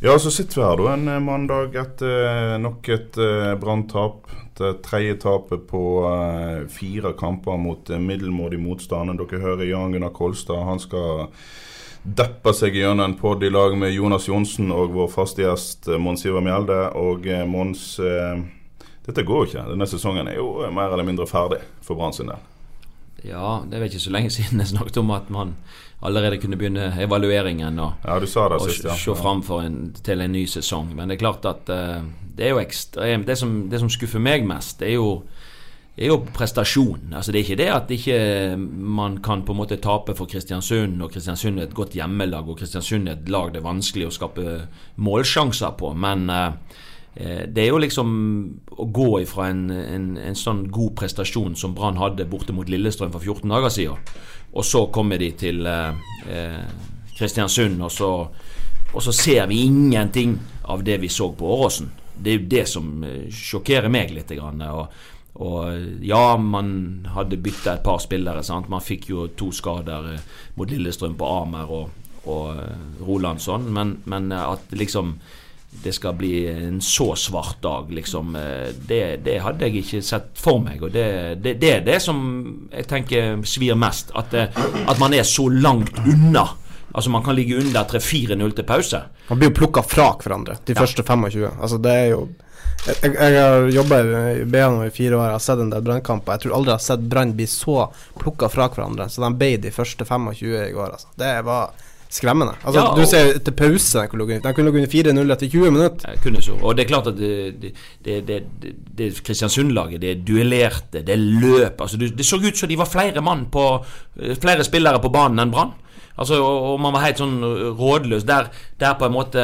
Ja, så sitter vi her da en eh, mandag etter eh, nok et uh, branntap. Det tredje tapet på fire kamper mot middelmådig motstand. Dere hører Jan Gunnar Kolstad. Han skal deppe seg gjennom en pod i lag med Jonas Johnsen og vår faste gjest Mons Ivar Mjelde. Og Mons, dette går jo ikke. Denne sesongen er jo mer eller mindre ferdig for Brann sin del. Ja, det er ikke så lenge siden jeg snakket om at man allerede kunne begynne evalueringen og, ja, du sa det og sist, ja. se fram en, til en ny sesong. Men det er klart at uh, det er jo ekstremt det, det, som skuffer meg mest, det er jo, er jo prestasjon. Altså Det er ikke det at ikke man kan på en måte tape for Kristiansund, og Kristiansund er et godt hjemmelag, og Kristiansund er et lag det er vanskelig å skape målsjanser på. Men uh, det er jo liksom å gå ifra en, en, en sånn god prestasjon som Brann hadde borte mot Lillestrøm for 14 dager siden, og så kommer de til eh, Kristiansund, og så, og så, ser vi ingenting av det vi så på Åråsen. Det er jo det som eh, sjokkerer meg litt. Og, og ja, man hadde bytta et par spillere. Sant? Man fikk jo to skader eh, mot Lillestrøm på Amer og, og Rolandsson, men, men at liksom det skal bli en så svart dag, liksom. Eh, det, det hadde jeg ikke sett for meg. Og det, det, det, er det som jeg tenker svir mest. At, eh, at man er så langt unna. Altså Man kan ligge under 3-4-0 til pause. Man blir jo plukka fra hverandre de ja. første 25. Altså Det er jo Jeg, jeg har jobba i BA nå i fire år, jeg har sett en del brannkamper. Jeg tror aldri jeg har sett Brann bli så plukka fra hverandre. Så de ble de første 25 i går. Altså. Det var skremmende. Altså, ja, du ser til pause De kunne ligget 4-0 etter 20 minutter. Jeg kunne så. Og det er klart at det, det, det, det Kristiansund-laget, det duellerte, det løp altså, det, så ut som de var flere mann på eh, Flere spillere på banen enn Brann. Altså, og, og man var helt sånn rådløs. Der, der på en måte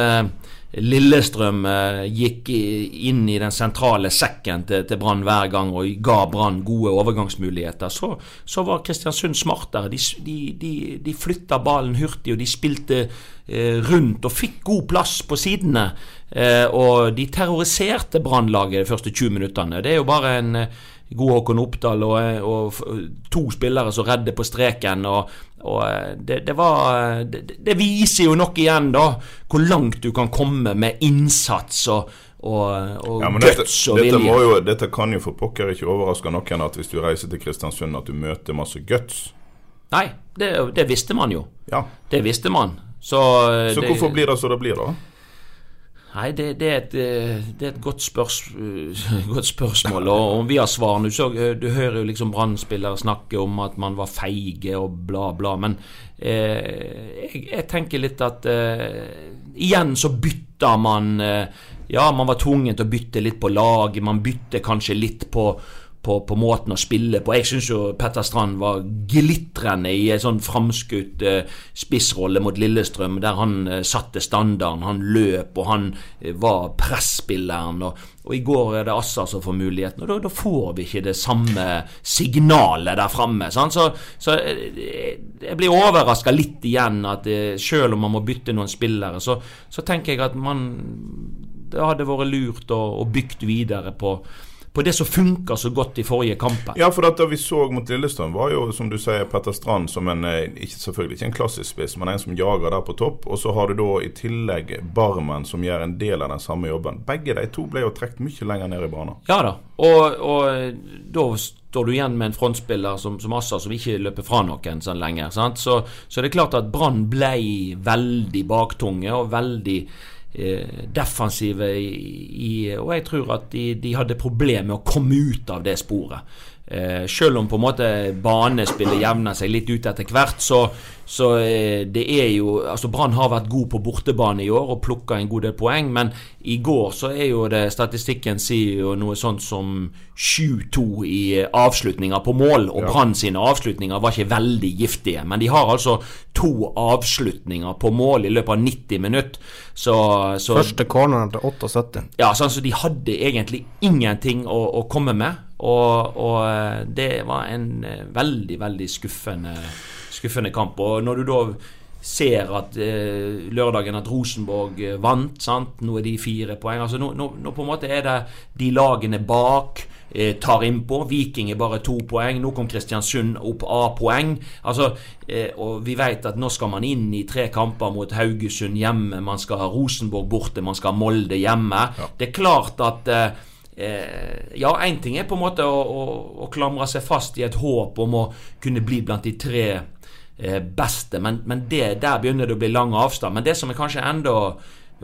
Lillestrøm eh, gikk inn i den sentrale sekken til, til Brann hver gang og ga Brann gode overgangsmuligheter, så, så var Kristiansund smartere. De, de, de, de flytta ballen hurtig, og de spilte eh, rundt og fikk god plass på sidene. Eh, og de terroriserte Brannlaget de første 20 minuttene. Det er jo bare en god Håkon Oppdal og, og, to spillere som redder på streken. og, og eh, det, det, var, det, det, viser jo nok igjen da hvor langt du kan komme med innsats og, og, og ja, guts og dette, vilje. Jo, dette kan jo for pokker ikke overraske noen at hvis du reiser til Kristiansund at du møter masse guts. Nei, det, det visste man jo. Ja. Det visste man. Så, Så hvorfor blir det så det blir, da? Nei, det, det, er et, eh, det, er et, godt, spørs, godt spørsmål. Og om vi har svar nå så, eh, Du hører jo liksom Brann-spillere snakke om at man var feige og bla, bla. Men eh, jeg, jeg, tenker litt at eh, Igjen så bytter man eh, Ja, man var tvunget til å bytte litt på laget. Man bytter kanskje litt på på, på, måten å spille på. Jeg syns jo Petter Strand var glitrende i en sånn framskutt eh, spissrolle mot Lillestrøm, der han eh, satte standarden. Han løp, og han eh, var presspilleren. Og, og, i går er det Assa som får muligheten, og da, da får vi ikke det samme signalet der framme. Så, så jeg blir overraska litt igjen at selv om man må bytte noen spillere, så, så tenker jeg at man Det hadde vært lurt å, å bygge videre på på det som funka så godt i forrige kampen. Ja, for det vi så mot Lillestrøm, var jo som du sier Petter Strand som en eh, ikke, selvfølgelig ikke en klassisk spiss, men en som jager der på topp. Og så har du da i tillegg Barmen som gjør en del av den samme jobben. Begge de to ble jo trukket mye lenger ned i banen. Ja da, og, og da står du igjen med en frontspiller som, som Assa, som ikke løper fra noen sånn lenger. Så, så det er klart at Brann ble veldig baktunge og veldig Eh, defensive i, i, Og jeg tror at de, de hadde problemer med å komme ut av det sporet. Eh, selv om på en måte banespillet jevner seg litt ut etter hvert, så, så eh, det er jo Altså Brann har vært god på bortebane i år og plukka en god del poeng, men i går så er jo det Statistikken sier jo noe sånt som 7-2 i avslutninger på mål, og Ja. Brann sine avslutninger var ikke veldig giftige. Men de har altså to avslutninger på mål i løpet av 90 minutter. Så, så Første corneren til 78. ja, sånn, så De hadde egentlig ingenting å, å komme med. Og, og eh, det var en eh, veldig, veldig skuffende, skuffende kamp. Og når du da ser at eh, lørdagen at Rosenborg eh, vant, sant? nå er de fire poeng altså nå, nå, nå på en måte er det de lagene bak eh, tar innpå. Viking er bare to poeng. Nå kom Kristiansund opp A-poeng. Altså, eh, og vi vet at nå skal man inn i tre kamper mot Haugesund hjemme. Man skal ha Rosenborg borte, man skal ha Molde hjemme. Det er klart at eh, eh, Ja, én ting er på en måte å, å, å klamre seg fast i et håp om å kunne bli blant de tre beste, men, men det, der begynner det å bli lang avstand. Men det som er kanskje enda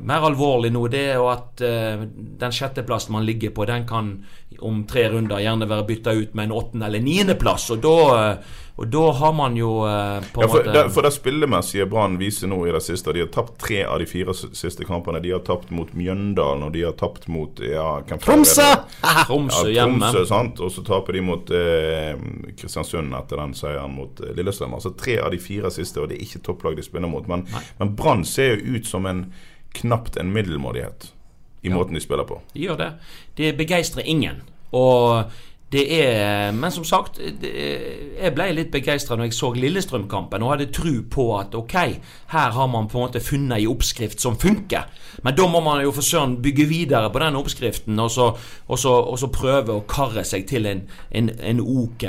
mer alvorlig nå, det er at eh, den sjetteplassen man ligger på, den kan om tre runder gjerne være bytta ut med en åttende- eller niendeplass. Og da, eh, og da har man jo eh, på en Ja, for, måte det, for det spillemessige Brann viser nå i det siste De har tapt tre av de fire siste kampene. De har tapt mot Mjøndalen, og de har tapt mot ja, hvem Tromsø! Tromsø Ja, hjemme. Sant? Og så taper de mot eh, Kristiansund etter den seieren mot eh, Lillestrøm. Altså tre av de fire siste, og det er ikke topplag de spiller mot. Men, men Brann ser jo ut som en knapt en middelmådighet i måten de spiller på. De gjør det. Det begeistrer ingen. Og det er Men som sagt, det, jeg ble litt begeistra når jeg så Lillestrøm-kampen og hadde tro på at ok, her har man på en måte funnet ei oppskrift som funker. Men da må man jo for søren bygge videre på den oppskriften og så, og så, og så prøve å karre seg til en, en, en ok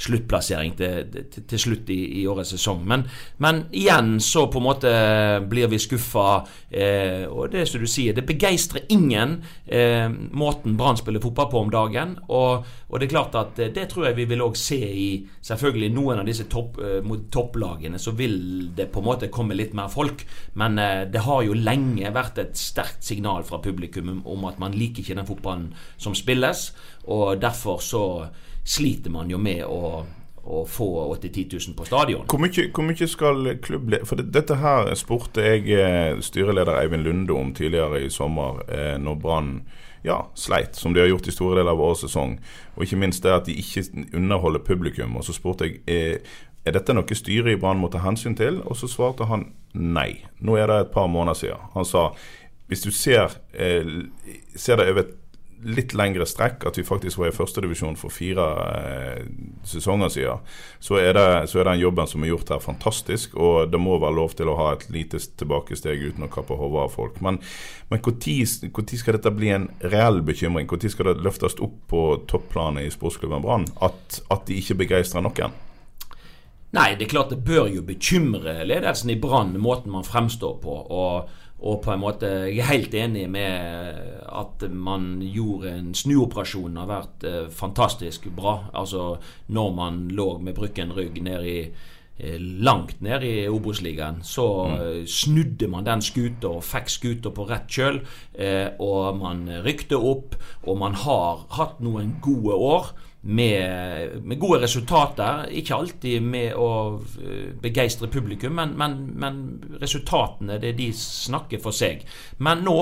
sluttplassering til, til, til slutt i, i årets sesong. Men, men igjen så på en måte blir vi skuffa. Eh, og det som du sier, det begeistrer ingen eh, måten Brann spiller fotball på om dagen. Og, og det er klart at eh, det tror jeg vi vil òg se i selvfølgelig noen av disse topp, eh, mot topplagene. Så vil det på en måte komme litt mer folk. Men eh, det har jo lenge vært et sterkt signal fra publikum om- at man liker ikke den fotballen som spilles. Og derfor så sliter man jo med å, å få 80 000-10 000 på stadion. Hvor mye, hvor mye skal klubble... For det, dette her spurte jeg styreleder Eivind Lunde om tidligere i sommer, eh, når Brann ja, sleit, som de har gjort i store deler av årets sesong. Og ikke minst det at de ikke underholder publikum. Og så spurte jeg er dette noe styret i Brann må ta hensyn til, og så svarte han nei. Nå er det et par måneder siden. Han sa hvis du ser, eh, ser det over et litt lengre strekk, at vi faktisk var i førstedivisjon for fire eh, sesonger siden, så er, det, så er den jobben som er gjort her, fantastisk. Og det må være lov til å ha et lite tilbakesteg uten å kappe hodet av folk. Men men når skal dette bli en reell bekymring? Når skal det løftes opp på topplanet i sportsklubben Brann at, at de ikke begeistrer noen? Nei, det er klart det bør jo bekymre ledelsen i Brann, måten man fremstår på. Og, og på en måte, Jeg er helt enig med at man gjorde en snuoperasjon har vært eh, fantastisk bra. Altså når man lå med brukken rygg ned i eh, langt ned i Obos-ligaen, så mm. snudde man den skuta og fikk skuta på rett kjøl. Eh, og man rykte opp, og man har hatt noen gode år med, med gode resultater. Ikke alltid med å eh, begeistre publikum, men, men, men resultatene det de snakker for seg. Men nå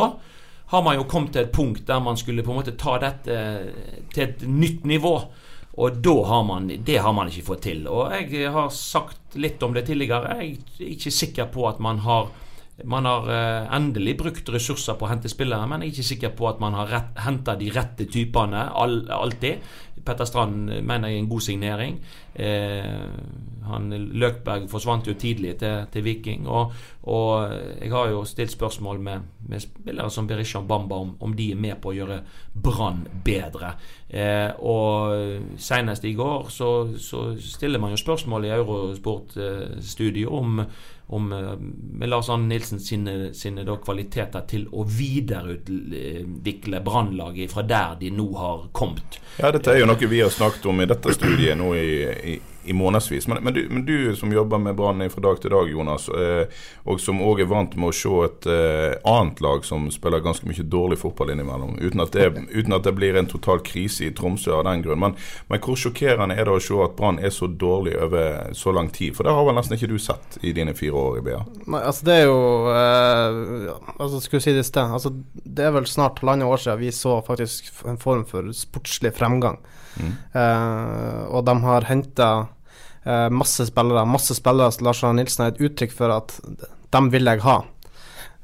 har man jo kommet til et punkt der man skulle på en måte ta dette til et nytt nivå. Og har man, det har man ikke fått til. Og jeg har sagt litt om det tidligere. Jeg er ikke sikker på at man har man har eh, endelig brukt ressurser på å hente spillere, men jeg er ikke sikker på at man har henta de rette typene alltid. Petter Strand mener jeg er en god signering. Eh, han, Løkberg forsvant jo tidlig til, til Viking. Og, og, jeg har jo stilt spørsmål med, med spillere som Berisha Bamba om, om de er med på å gjøre Brann bedre. Eh, og senest i går så, så, stiller man jo spørsmål i Eurosport-studio eh, om om med Lars Arne Nilsen sine, sine kvaliteter til å videreutvikle Brannlaget fra der de nå har kommet. Ja, dette er jo noe vi har snakket om i dette studiet nå i, i, i månedsvis. Men, men, men, du som jobber med Brann fra dag til dag, Jonas, eh, og som òg er vant med å se et eh, annet lag som spiller ganske mye dårlig fotball innimellom, uten at, det, uten at det blir en total krise i Tromsø av den grunn. Men, men hvor sjokkerende er det å se at Brann er så dårlig over så lang tid? For det har vel nesten ikke du sett i dine fire år i BA? Nei, altså det er jo eh, altså Skulle si det i sted. Altså, det er vel snart halvannet år siden vi så faktisk en form for sportslig fremgang. Mm. Eh, og de har henta eh, masse spillere. Masse spillere som Lars Arne Nilsen er et uttrykk for at dem vil jeg ha.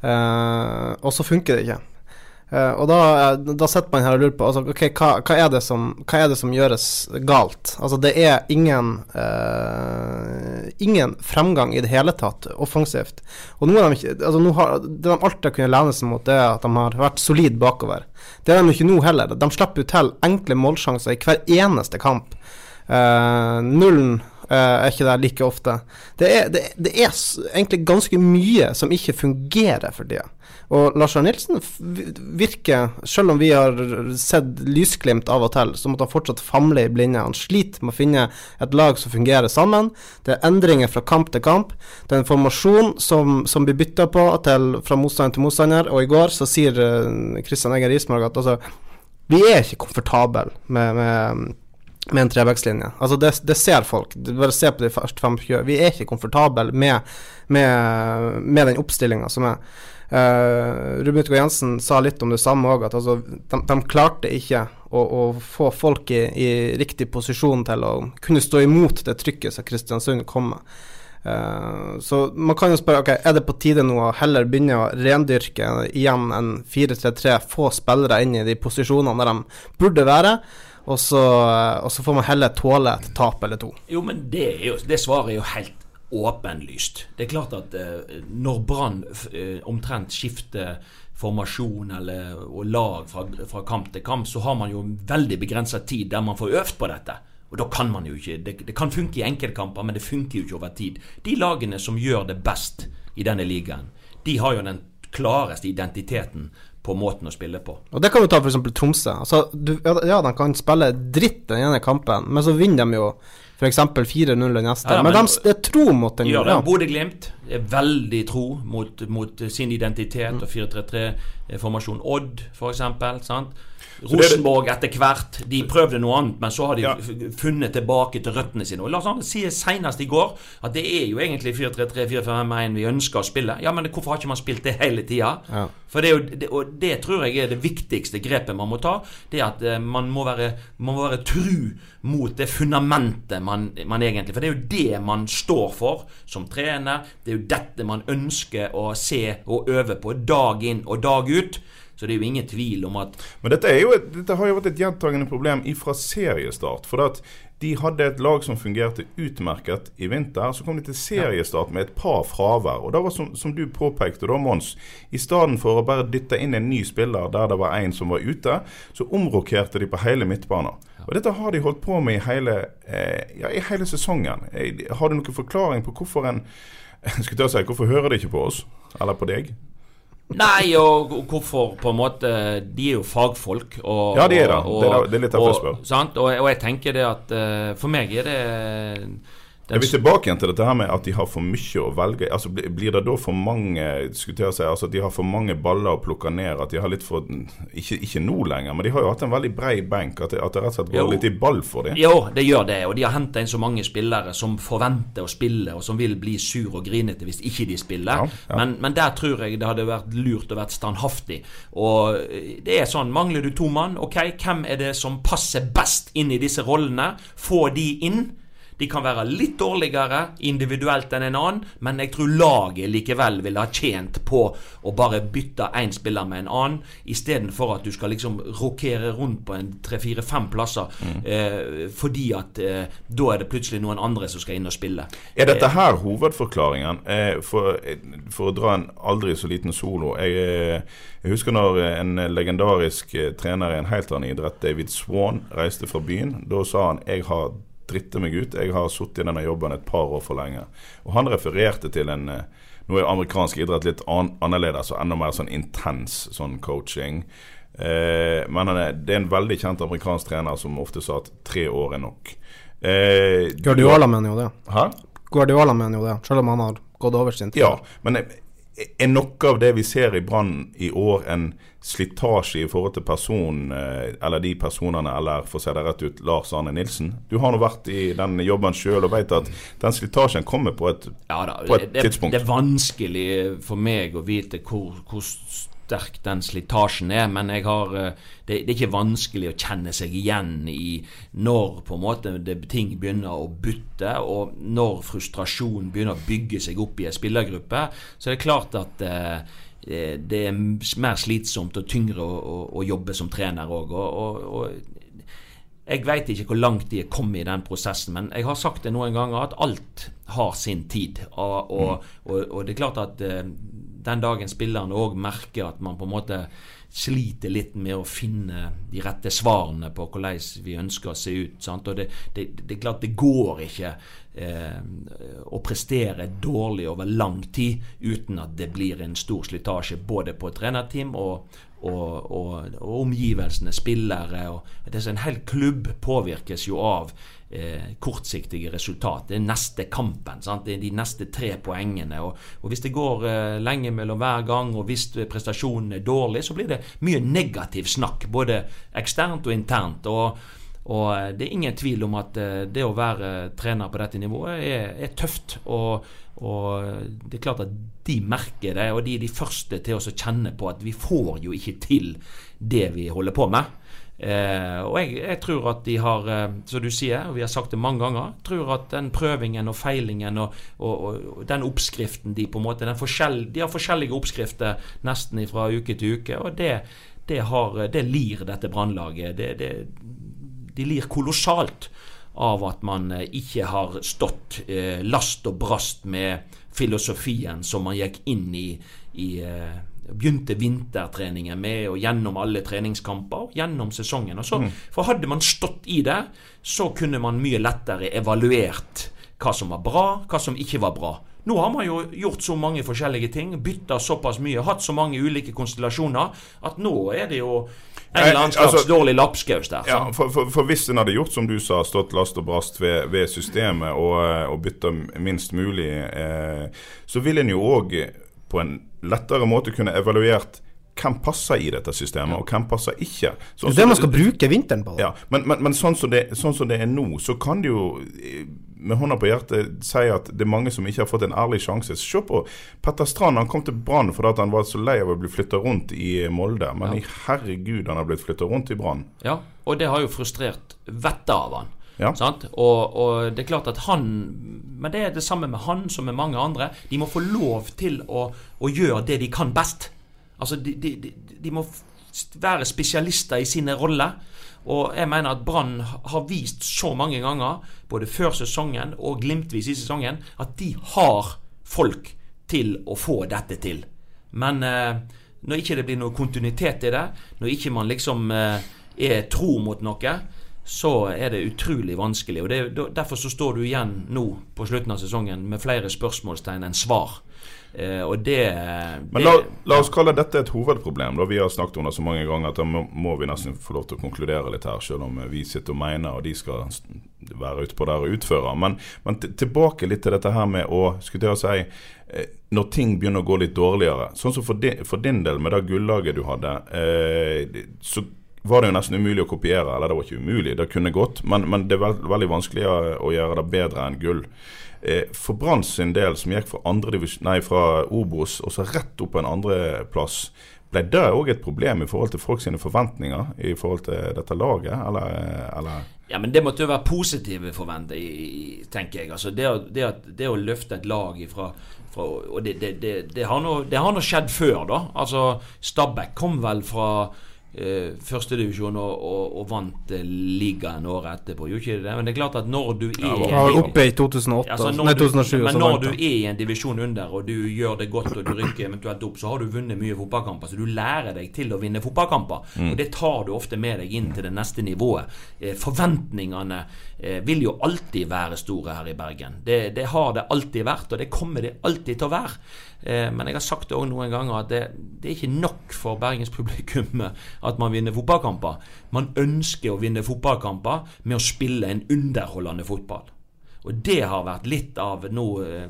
Eh, og så funker det ikke. Uh, og da, da sitter man her og lurer på altså, okay, hva, hva, er som, hva, er det som, gjøres galt. Altså, det er ingen uh, Ingen fremgang i det hele tatt offensivt. Og nå har de ikke altså, har, Det de alltid har kunnet lene seg mot, er at de har vært solid bakover. Det er de ikke nå heller. De slipper jo til enkle målsjanser i hver eneste kamp. Uh, nullen er ikke der like ofte. Det er, det, det er, egentlig ganske mye som ikke fungerer for tida. Og Lars Arne Nilsen virker, selv om vi har sett lysglimt av og til, så måtte han fortsatt famle i blinde. Han sliter med å finne et lag som fungerer sammen. Det er endringer fra kamp til kamp. Det er en formasjon som, som blir bytta på til, fra motstander til motstander. Og i går så sier Kristian eh, Egger Rismark at altså, vi er ikke komfortable med, med med en trebackslinje. Altså det, det, ser folk. Bare se på de første fem Vi er ikke komfortable med, med, med den oppstillinga som er. Uh, Ruben Utgaard Jensen sa litt om det samme òg, at altså, de, de, klarte ikke å, å få folk i, i, riktig posisjon til å kunne stå imot det trykket som Kristiansund kom med. Uh, så man kan jo spørre ok, er det på tide nå å heller begynne å rendyrke igjen en 4-3-3, få spillere inn i de posisjonene der de burde være, og så, og så får man heller tåle et tap eller to. Jo, men det, jo, det svaret er jo helt åpenlyst. Det er klart at eh, når Brann eh, omtrent skifter formasjon eller, og lag fra, fra, kamp til kamp, så har man jo veldig begrensa tid der man får øvd på dette. Og da kan man jo ikke Det, det kan funke i enkeltkamper, men det funker jo ikke over tid. De lagene som gjør det best i denne ligaen, de har jo den klareste identiteten på måten å spille på. Og Det kan vi ta f.eks. Tromsø. Altså, du, ja, de kan spille dritt den ene kampen, men så vinner de jo f.eks. 4-0 neste. Ja, men, men de er tro mot den. Ja, ja. Bodø-Glimt er veldig tro mot, mot sin identitet mm. og 4-3-3-formasjon. Odd, f.eks. Rosenborg etter hvert. De prøvde noe annet, men så har de ja. funnet tilbake til røttene sine. Og La oss si senest i går at det er jo egentlig 4-3-3-4-5-1 vi ønsker å spille. Ja, men hvorfor har ikke man spilt det hele tida? Ja. For det, jo, det, og det tror jeg er det viktigste grepet man må ta. Det at eh, man må være, man må være tru mot det fundamentet man, man, egentlig For det er jo det man står for som trener. Det er jo dette man ønsker å se og øve på dag inn og dag ut. Så det er jo ingen tvil om at Men dette, jo, dette har jo vært et gjentagende problem ifra seriestart. For at de hadde et lag som fungerte utmerket i vinter. Så kom de til seriestart med et par fravær. Og da var som, som du påpekte da, Mons, i stedet for å bare dytte inn en ny spiller der det var en som var ute, så omrokerte de på hele midtbanen. Og dette har de holdt på med i hele, eh, ja, i hele sesongen. Har du noen forklaring på hvorfor en skulle si, Hvorfor hører de ikke på oss? Eller på deg? Nei, og hvorfor på en måte De er jo fagfolk. Og, ja, de er det. Og, det, er, det er litt derfor jeg spør. Og, og, jeg tenker det at uh, For meg er det jeg vil tilbake igjen til dette her med at de har for mye å velge. Altså Blir det da for mange diskutere seg, altså de har for mange baller å plukke ned? At de har litt for Ikke, ikke nå lenger, men de har jo hatt en veldig brei benk. At det, at det rett og slett går jo. litt i ball for dem? Jo, det gjør det. Og de har henta inn så mange spillere som forventer å spille, og som vil bli sur og grinete hvis ikke de spiller. Ja, ja. Men, men, der tror jeg det hadde vært lurt å være standhaftig. Og det er sånn, mangler du to mann, ok, hvem er det som passer best inn i disse rollene? Få de inn. De kan være litt dårligere individuelt enn en annen, men jeg tror laget likevel ville ha tjent på å bare bytte én spiller med en annen, istedenfor at du skal liksom rokere rundt på en tre-fire-fem plasser, mm. eh, fordi at eh, da er det plutselig noen andre som skal inn og spille. Er dette eh, her hovedforklaringen? Eh, for, for, å dra en aldri så liten solo. Jeg, eh, jeg husker når en legendarisk eh, trener i en helt annen idrett, David Swan, reiste fra byen. Da sa han jeg har dritte meg ut. Jeg har sittet i denne jobben et par år for lenge. Og han refererte til en eh, Nå er amerikansk idrett litt an annerledes og enda mer sånn intens sånn coaching. Eh, men det er en veldig kjent amerikansk trener som ofte sa at tre år er nok. Eh, Guardiola mener jo det. Hæ? Guardiola mener jo det, selv om han har gått over sin tid. Ja, men er, er noe av det vi ser i Brann i år, en slitasje i forhold til person, eh, eller de personene, eller for å si det rett ut, Lars Arne Nilsen? Du har nå vært i den jobben sjøl og vet at den slitasjen kommer på et, Ja da, på et det, tidspunkt. det er vanskelig for meg å vite hvor, hvor sterk den slitasjen er, men jeg har, eh, det, det er ikke vanskelig å kjenne seg igjen i når på en måte det, ting begynner å butte, og når frustrasjon begynner å bygge seg opp i en spillergruppe. Så det er klart at eh, det er mer slitsomt og tyngre å, å, å jobbe som trener òg. Og, og, og jeg veit ikke hvor langt de er kommet i den prosessen, men jeg har sagt det noen ganger at alt har sin tid. Og, og, og, og det er klart at eh, den dagen spillerne òg merker at man på en måte sliter litt med å finne de rette svarene på hvordan vi ønsker å se ut. Sant? Og det, det, det er klart det går ikke eh, å prestere dårlig over lang tid uten at det blir en stor slitasje både på trenerteam og, og, og, og omgivelsene, spillere. Og, det en hel klubb påvirkes jo av eh, kortsiktige resultat. Det er neste kampen. Sant? Det er de neste tre poengene. Og, og Hvis det går eh, lenge mellom hver gang, og hvis prestasjonen er dårlig, så blir det mye negativ snakk. Både eksternt og internt. og og eh, det er ingen tvil om at eh, det å være trener på dette nivået er, er tøft. Og, og, det er klart at de merker det, og de er de første til å kjenne på at vi får jo ikke til det vi holder på med. Eh, og jeg, jeg, tror at de har, eh, som du sier, og vi har sagt det mange ganger, tror at den prøvingen og feilingen og, og, og den oppskriften de på en måte forskjell, De har forskjellige oppskrifter nesten fra uke til uke, og det, det, har, det lir dette brannlaget. Det, det, de lir kolossalt av at man eh, ikke har stått eh, last og brast med filosofien som man gikk inn i, i eh, Begynte vintertreningen med og gjennom alle treningskamper gjennom sesongen. Og så, Mm. For hadde man stått i det, så kunne man mye lettere evaluert hva som var bra, hva som ikke var bra. Nå har man jo gjort så mange forskjellige ting, bytta såpass mye, hatt så mange ulike konstellasjoner, at nå er det jo en eller annen slags altså- dårlig lapskaus der. Ja, for, for, for hvis en hadde gjort som du sa, stått last og brast ved, ved systemet og, eh, og bytta minst mulig, eh, så vil en jo òg på en lettere måte kunne evaluert hvem passer i dette systemet, og hvem passer ikke. Det Sånn er det man skal bruke vinteren på. Ja, men, men, men sånn, som det, sånn som det er nå, så kan det jo eh, med hånda på hjertet si at det er mange som ikke har fått en ærlig sjanse. Se på Petter Strand. Han kom til Brann fordi han var så lei av å bli flytta rundt i Molde. Men ja. herregud, han har blitt flytta rundt i Brann. Ja, og det har jo frustrert vettet av han. Ja. Sant? Og, og det er klart at han Men det er det samme med han som med mange andre. De må få lov til å, å gjøre det de kan best. Altså, de, de, de, de må være spesialister i sine roller. Og jeg mener at Brann har vist så mange ganger, både før sesongen og glimtvis i sesongen, at de har folk til å få dette til. Men eh, når ikke det blir noe kontinuitet i det, når ikke man liksom eh, er tro mot noe, så er det utrolig vanskelig. og det, Derfor så står du igjen nå på slutten av sesongen med flere spørsmålstegn enn svar. Eh, og det, Men la, la oss kalle dette et hovedproblem. da Vi har snakket om det så mange ganger at da må, vi nesten få lov til å konkludere litt her, selv om vi sitter og mener og de skal være ute på der og utføre. Men, men tilbake litt til dette her med å skulle å si eh, Når ting begynner å gå litt dårligere. Sånn som for, di, for din del, med det gullaget du hadde, eh, så var det jo nesten umulig å kopiere. Eller det var ikke umulig, det kunne gått, men, men det er veld, veldig vanskelig å gjøre det bedre enn gull. Eh, For Brann sin del, som gikk fra, nei, fra Obos og så rett opp på en andreplass, ble det òg et problem i forhold til folk sine forventninger i forhold til dette laget, eller? eller? Ja, men det måtte jo være positive forventninger, tenker jeg. Altså det, å- det, at, det å løfte et lag ifra fra, Og det, det har nå skjedd før, da. Altså Stabæk kom vel fra eh, førstedivisjon og, og, og vant eh, ligaen året etterpå. Gjorde ikke det? Men det er klart at når du er Ja, var oppe i 2008, Altså, nei, når du, 2007, men når du er i en divisjon under, og du gjør det godt, og du rykker eventuelt opp, så har du vunnet mye fotballkamper. Så du lærer deg til å vinne fotballkamper. Og det tar du ofte med deg inn til det neste nivået. Eh, forventningene eh, vil jo alltid være store her i Bergen. Det, det har det alltid vært, og det kommer det alltid til å være. Eh, men jeg har sagt det også noen ganger at det, det er ikke nok for Bergens publikum at man vinner fotballkamper. Man ønsker å vinne fotballkamper med å spille en underholdende fotball. Og det har vært litt av noe eh,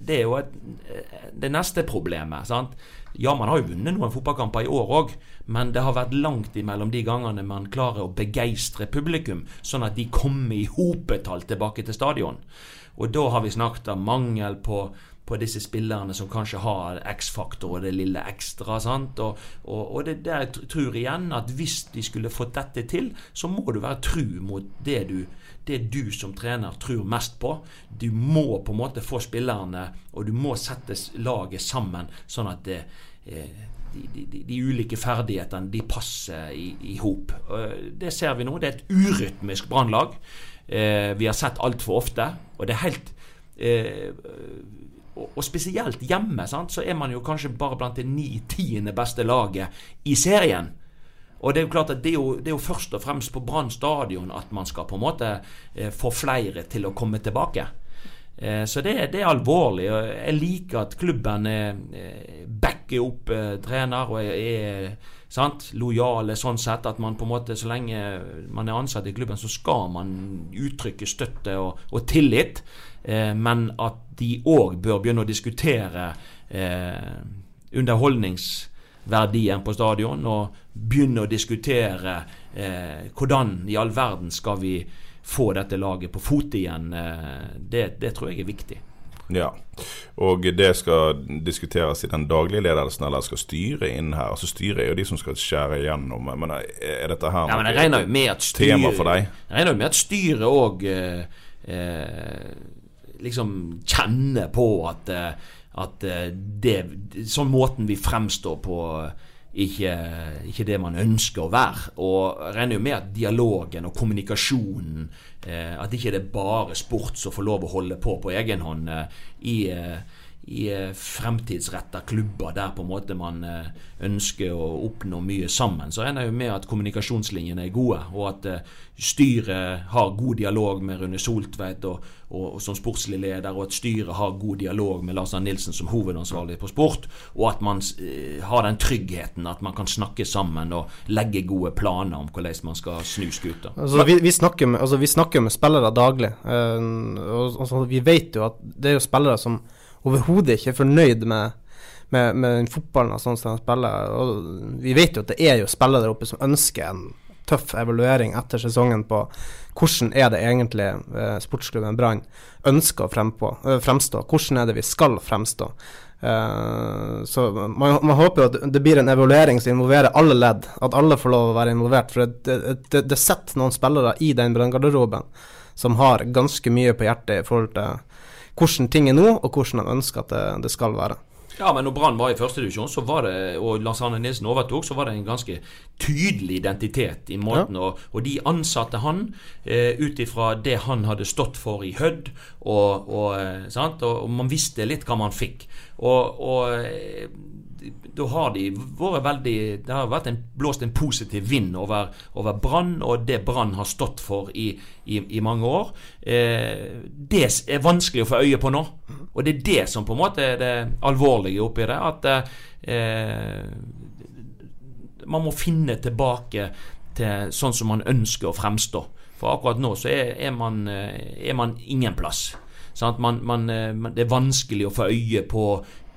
Det er jo et, eh, det neste problemet. sant? Ja, man har jo vunnet noen fotballkamper i år òg, men det har vært langt imellom de gangene man klarer å begeistre publikum, sånn at de kommer i hopetall tilbake til stadion. Og da har vi snakket om mangel på, på disse spillerne som kanskje har X-faktor og det lille ekstra. sant? Og, og, og det der jeg tror igjen at hvis de skulle fått dette til, så må du være tru mot det du det du som trener tror mest på. Du må på en måte få spillerne, og du må sette laget sammen sånn at det, eh, de, de, de, ulike ferdighetene de passer i hop. Det ser vi nå. Det er et urytmisk brannlag. Eh, vi har sett altfor ofte. Og det er helt eh, og spesielt hjemme sant, så er man jo kanskje bare blant det ni-tiende beste laget i serien. Og det er jo klart at det er jo, det er jo først og fremst på Brann stadion at man skal på en måte eh, få flere til å komme tilbake. Eh, så det, det, er alvorlig. og Jeg liker at klubben eh, backer opp eh, trener og er, er sant, lojale sånn sett. At man på en måte, så lenge man er ansatt i klubben, så skal man uttrykke støtte og, og tillit. Eh, men at de òg bør begynne å diskutere eh, underholdnings på stadion, og begynne å diskutere eh, hvordan i all verden skal vi få dette laget på fot igjen, det, det, tror jeg er viktig. Ja, og det skal diskuteres i den daglige ledelsen, eller skal styret inn her? Altså Styret er jo de som skal skjære igjennom, men er dette her ja, men jeg regner jo med at styret, tema for deg? Jeg regner jo med at styret òg eh, liksom kjenne på at eh, at eh, det, sånn måten vi fremstår på, ikke, ikke, det man ønsker å være. Og jeg regner jo med at dialogen og kommunikasjonen eh, At ikke det er bare sport som får lov å holde på på egen hånd eh, i i eh, fremtidsretta klubber der på en måte man eh, ønsker å oppnå mye sammen, så ender jo med at kommunikasjonslinjene er gode, og at eh, styret har god dialog med Rune Soltveit og, og, og som sportslig leder, og at styret har god dialog med Lars Arne Nilsen som hovedansvarlig på sport, og at man har den tryggheten at man kan snakke sammen og legge gode planer om hvordan man skal snu skuta. Altså, vi, vi, snakker med, altså, vi snakker med spillere daglig, og, og, vi vet jo at det er jo spillere som overhodet ikke fornøyd med, med, med fotballen sånn som de spiller. Og vi vet jo at det er jo spillere der oppe som ønsker en tøff evaluering etter sesongen på hvordan er det egentlig eh, sportsklubben Brann ønsker å frempå, eh, fremstå. Hvordan er det vi skal fremstå. Eh, så man, man, håper at det blir en evaluering som involverer alle ledd. At alle får lov å være involvert. For det, det, det setter noen spillere i den branngarderoben som har ganske mye på hjertet i forhold til hvordan ting er nå, og hvordan de ønsker at det, det skal være. Ja, men når Brann var i førstedivisjon, og Lars Arne Nilsen overtok, så var det en ganske tydelig identitet i måten. Ja. Og, og, de ansatte han eh, ut ifra det han hadde stått for i Hødd, og, og, eh, og, man visste litt hva man fikk. Og, eh, da har de vært veldig Det har vært en, blåst en positiv vind over, over Brann og det Brann har stått for i, i, i mange år. Eh, det er vanskelig å få øye på nå. Og det er det som på en måte er det alvorlige oppi det. At eh, man må finne tilbake til sånn som man ønsker å fremstå. For akkurat nå så er, er, man, eh, er man ingen plass. Sånn man, man, eh, det er vanskelig å få øye på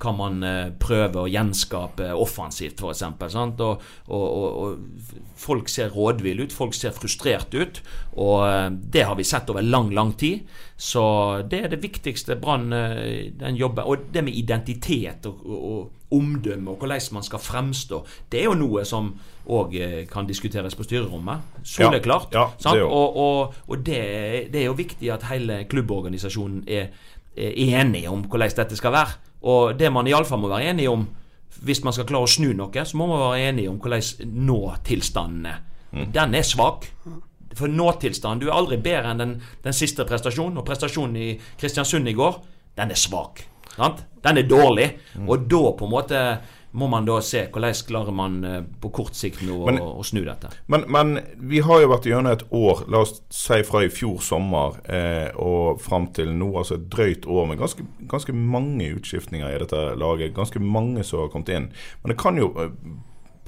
kan man eh, prøve å gjenskape offensivt, f.eks. Og, og, og, og folk ser rådville ut, folk ser frustrert ut. Og eh, det har vi sett over lang, lang tid. Så det er det viktigste Brann eh, den jobben Og det med identitet og, og, omdømme og hvordan man skal fremstå, det er jo noe som òg kan diskuteres på styrerommet. Soleklart. Ja, ja, det og, og det, det, er jo viktig at hele klubborganisasjonen er, er enige om hvordan dette skal være. Og det man iallfall må være enig om hvis man skal klare å snu noe, så må man være enig om hvordan nå-tilstanden er. Mm. Den er svak. For nå-tilstanden Du er aldri bedre enn den, den, siste prestasjonen. Og prestasjonen i Kristiansund i går, den er svak. Sant? Den er dårlig. Mm. Og da på en måte må man da se hvordan klarer man eh, på kort sikt nå men, å, å, snu dette. Men, men, vi har jo vært gjennom et år, la oss si fra i fjor sommer eh, og fram til nå, altså et drøyt år med ganske, ganske mange utskiftninger i dette laget. Ganske mange som har kommet inn. Men det kan jo eh,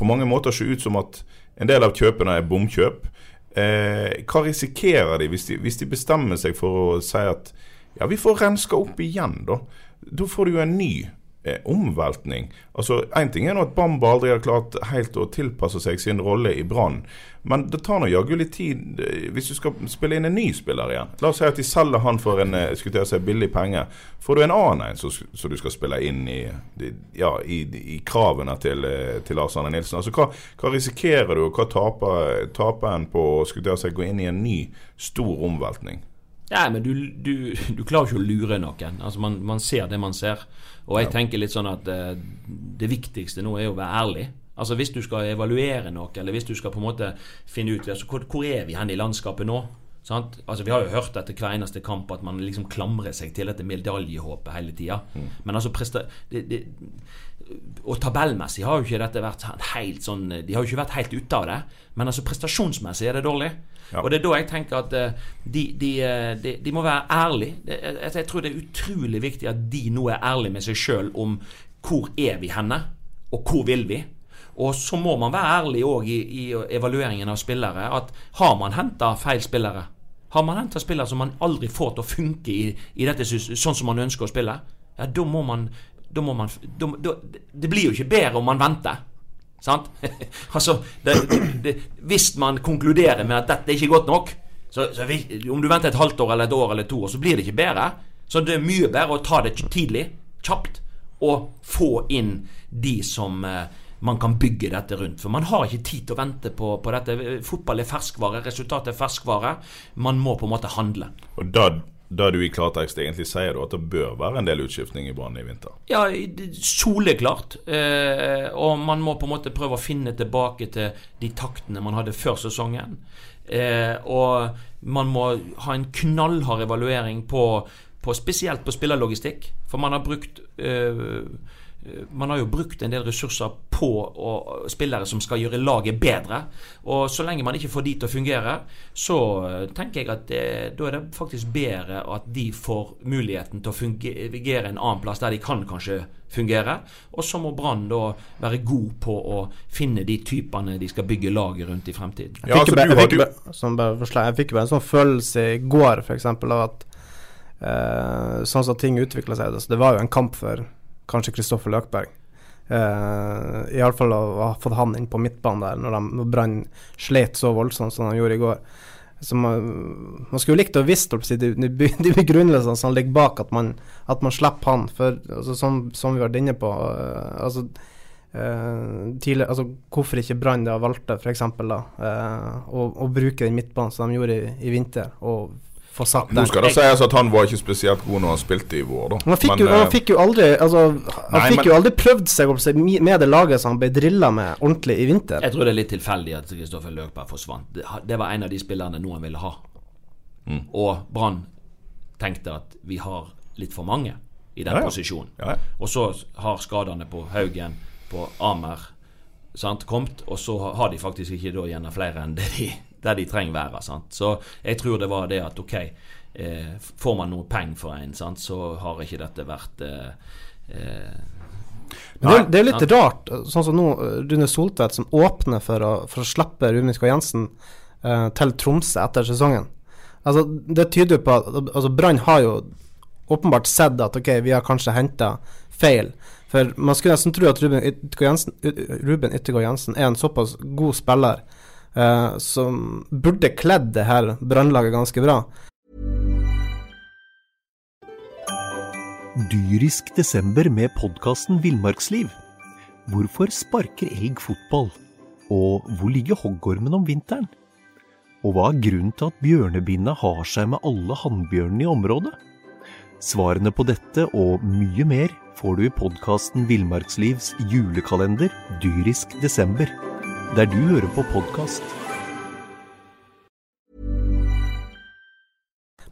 på mange måter se ut som at en del av kjøpene er bomkjøp. Eh, hva risikerer de hvis, de hvis de bestemmer seg for å si at ja, vi får renska opp igjen, da? Da får du jo en ny omveltning. Altså, Én ting er nå at Bamba aldri har klart helt å tilpasse seg sin rolle i Brann. Men det tar nå jaggu litt tid eh, hvis du skal spille inn en ny spiller igjen. La oss si at de selger han for en eh, si, billig penge. Får du en annen en som du skal spille inn i, ja, i, i kravene til, eh, til, Lars Arne Nilsen? Altså, hva, hva risikerer du, og hva taper, taper en på å si, gå inn i en ny, stor omveltning? Nei, men du, du, du klarer ikke å lure noen. Altså man, man, ser det man ser. Og jeg ja. tenker litt sånn at uh, det viktigste nå er å være ærlig. Altså Hvis du skal evaluere noe, eller hvis du skal på en måte finne ut altså, hvor, hvor er vi hen i landskapet nå? Sant? Altså Vi har jo hørt etter hver eneste kamp at man liksom klamrer seg til dette medaljehåpet hele tida. Mm. Men altså det, det, Og tabellmessig har jo ikke dette vært helt sånn De har jo ikke vært helt ute av det. Men altså prestasjonsmessig er det dårlig. Ja. Og det er da jeg tenker at uh, de, de, uh, de, de, må være ærlige. Jeg, tror det er utrolig viktig at de nå er ærlige med seg sjøl om hvor er vi henne, og hvor vil vi. Og så må man være ærlig òg i, i, evalueringen av spillere. At har man henta feil spillere, har man henta spillere som man aldri får til å funke i, i dette sånn som man ønsker å spille, ja, da må man, da må man da, da, Det blir jo ikke bedre om man venter. Sant? altså, det, det, Hvis man konkluderer med at dette er ikke godt nok, så, så om du venter et halvt år eller et år eller to år, så blir det ikke bedre. Så det er mye bedre å ta det tidlig, kjapt, og få inn de som eh, man kan bygge dette rundt. For man har ikke tid til å vente på, på dette. Fotball er ferskvare, resultatet er ferskvare. Man må på en måte handle. Og da da du i klartekst egentlig sier du at det bør være en del utskiftning i Brann i vinter? Ja, soleklart. Eh, og man må på en måte prøve å finne tilbake til de taktene man hadde før sesongen. Eh, og man må ha en knallhard evaluering på, på spesielt på spillerlogistikk. For man har brukt Eh, man har jo brukt en del ressurser på å, spillere som skal gjøre laget bedre. Og så lenge man ikke får de til å fungere, så eh, tenker jeg at det, da er det faktisk bedre at de får muligheten til å fungere en annen plass der de kan kanskje fungere. Og så må Brann da være god på å finne de typene de skal bygge laget rundt i fremtiden. Jeg fikk, jo jeg fikk bare en sånn følelse i går, f.eks., av at uh, sånn som ting utvikla seg. Altså, det var jo en kamp for kanskje Kristoffer Løkberg. Uh, Iallfall å ha fått han inn på midtbanen der når, de, når Brann slet så voldsomt som de gjorde i går. Så man, man skulle likt å visst de, de, de begrunnelsene som ligger bak at man, at man slipper han. For altså, som, som, vi har vært inne på uh, altså, uh, tidligere, altså, Hvorfor ikke Brann valgte f.eks. Uh, å, å bruke den midtbanen som de gjorde i, i vinter, og få sant. Nå skal det sies at han var ikke spesielt god når han spilte i vår, da. Han fikk, men, jo, han eh, fikk jo, aldri altså, Han nei, fikk men, jo aldri prøvd seg med det laget som han ble drilla med ordentlig i vinter. Jeg tror det er litt tilfeldig at Kristoffer Løkberg forsvant. Det, det, var en av de spillerne noen ville ha. Mm. Og Brann tenkte at vi har litt for mange i den ja, ja. posisjonen. Ja, og så har skadene på Haugen, på Amer, sant, kommet, og så har de faktisk ikke da gjerne flere enn det de der de trenger være. Sant? Så jeg tror det var det at ok, eh, får man noe penger for en, sant, så har ikke dette vært eh, eh det, det, er litt rart, sånn som nå Rune Soltvedt som åpner for å, for å slippe Rune Skå Jensen eh, til Tromsø etter sesongen. Altså, det tyder jo på at altså, Brann har jo åpenbart sett at ok, vi har kanskje henta feil. For man skulle nesten tro at Ruben Yttergård Jensen, Ruben Yttergård Jensen er en såpass god spiller uh, som burde kledd det her brannlaget ganske bra. Dyrisk desember med podkasten Villmarksliv. Hvorfor sparker elg fotball? Og hvor ligger hoggormen om vinteren? Og hva er grunnen til at bjørnebinna har seg med alle hannbjørnene i området? Svarene på dette og mye mer får du i podkasten Villmarkslivs julekalender dyrisk desember der du hører på podkast.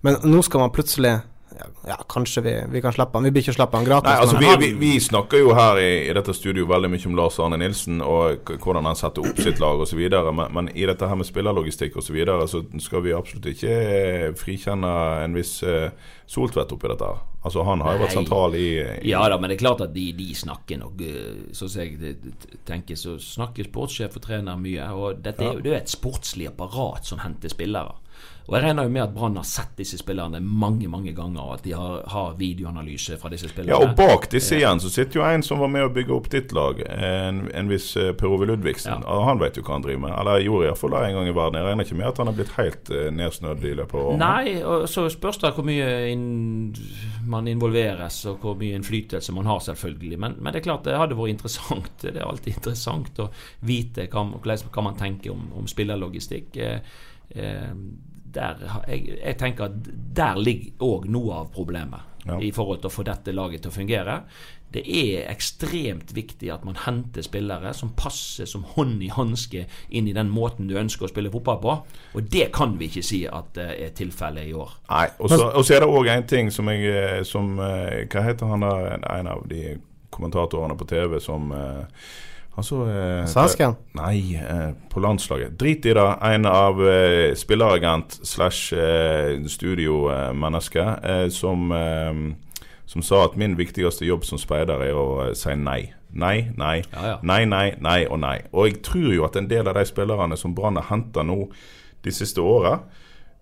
Men nå skal man plutselig ja, ja, kanskje vi, vi, kan slippe han. Vi blir ikke slippe han gratis. Nei, altså vi, vi, vi, snakker jo her i, i, dette studio veldig mye om Lars Arne Nilsen og hvordan han setter opp sitt lag osv. Men, men i dette her med spillerlogistikk osv. Så, videre, så skal vi absolutt ikke frikjenne en viss uh, Soltvedt oppi dette. her Altså Han har jo vært sentral i, i Ja da, men det er klart at de, de snakker nok eh, Sånn som jeg tenker, så snakker sportssjef og trener mye. Og dette er jo det er et sportslig apparat som henter spillere. Og jeg regner jo med at Brann har sett disse spillerne mange mange ganger, og at de har, har videoanalyse fra disse spillerne. Ja, og bak disse igjen så sitter jo en som var med å bygge opp ditt lag, en, en viss eh, Per Ove Ludvigsen. Ja. Han vet jo hva han driver med. Eller gjorde iallfall det en gang i verden. Jeg regner ikke med at han har blitt helt uh, nedsnødd i løpet av årene. Nei, og så spørs det hvor mye in man involveres, og hvor mye innflytelse man har, selvfølgelig. Men, men det er klart det hadde vært interessant. Det er alltid interessant å vite hva, hva man tenker om, om spillerlogistikk. Eh, eh, der, jeg, jeg tenker at der ligger òg noe av problemet Ja. i forhold til å få dette laget til å fungere. Det er ekstremt viktig at man henter spillere som passer som hånd i hanske inn i den måten du ønsker å spille fotball på. Og det kan vi ikke si at det er tilfellet i år. Nei, og så er det òg en ting som jeg eh, som, eh, Hva heter han da, en av de kommentatorene på TV som eh, Han så eh, Svensken? Nei, eh, på landslaget. Drit i det. En av eh, spilleragent slash eh, studiomenneske eh, som, eh, som sa at min viktigste jobb som speider er å eh, si nei. Nei, nei, Ja, ja. nei, nei, nei og nei. Og jeg tror jo at en del av de spillerne som Brann har henta nå de siste åra,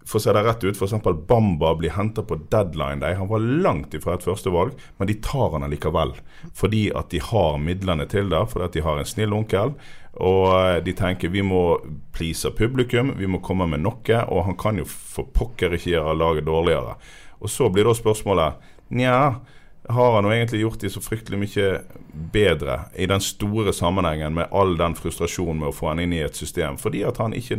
for å se det rett ut, f.eks. Bamba blir henta på deadline day. Han var langt ifra et førstevalg, men de tar han allikevel. Fordi at de har midlene til det, fordi at de har en snill onkel. Og eh, de tenker vi må please publikum, vi må komme med noe. Og han kan jo for pokker ikke gjøre laget dårligere. Og så blir da spørsmålet nja, har han jo egentlig gjort de så fryktelig mye bedre i den store sammenhengen med all den frustrasjonen med å få han inn i et system? Fordi at han ikke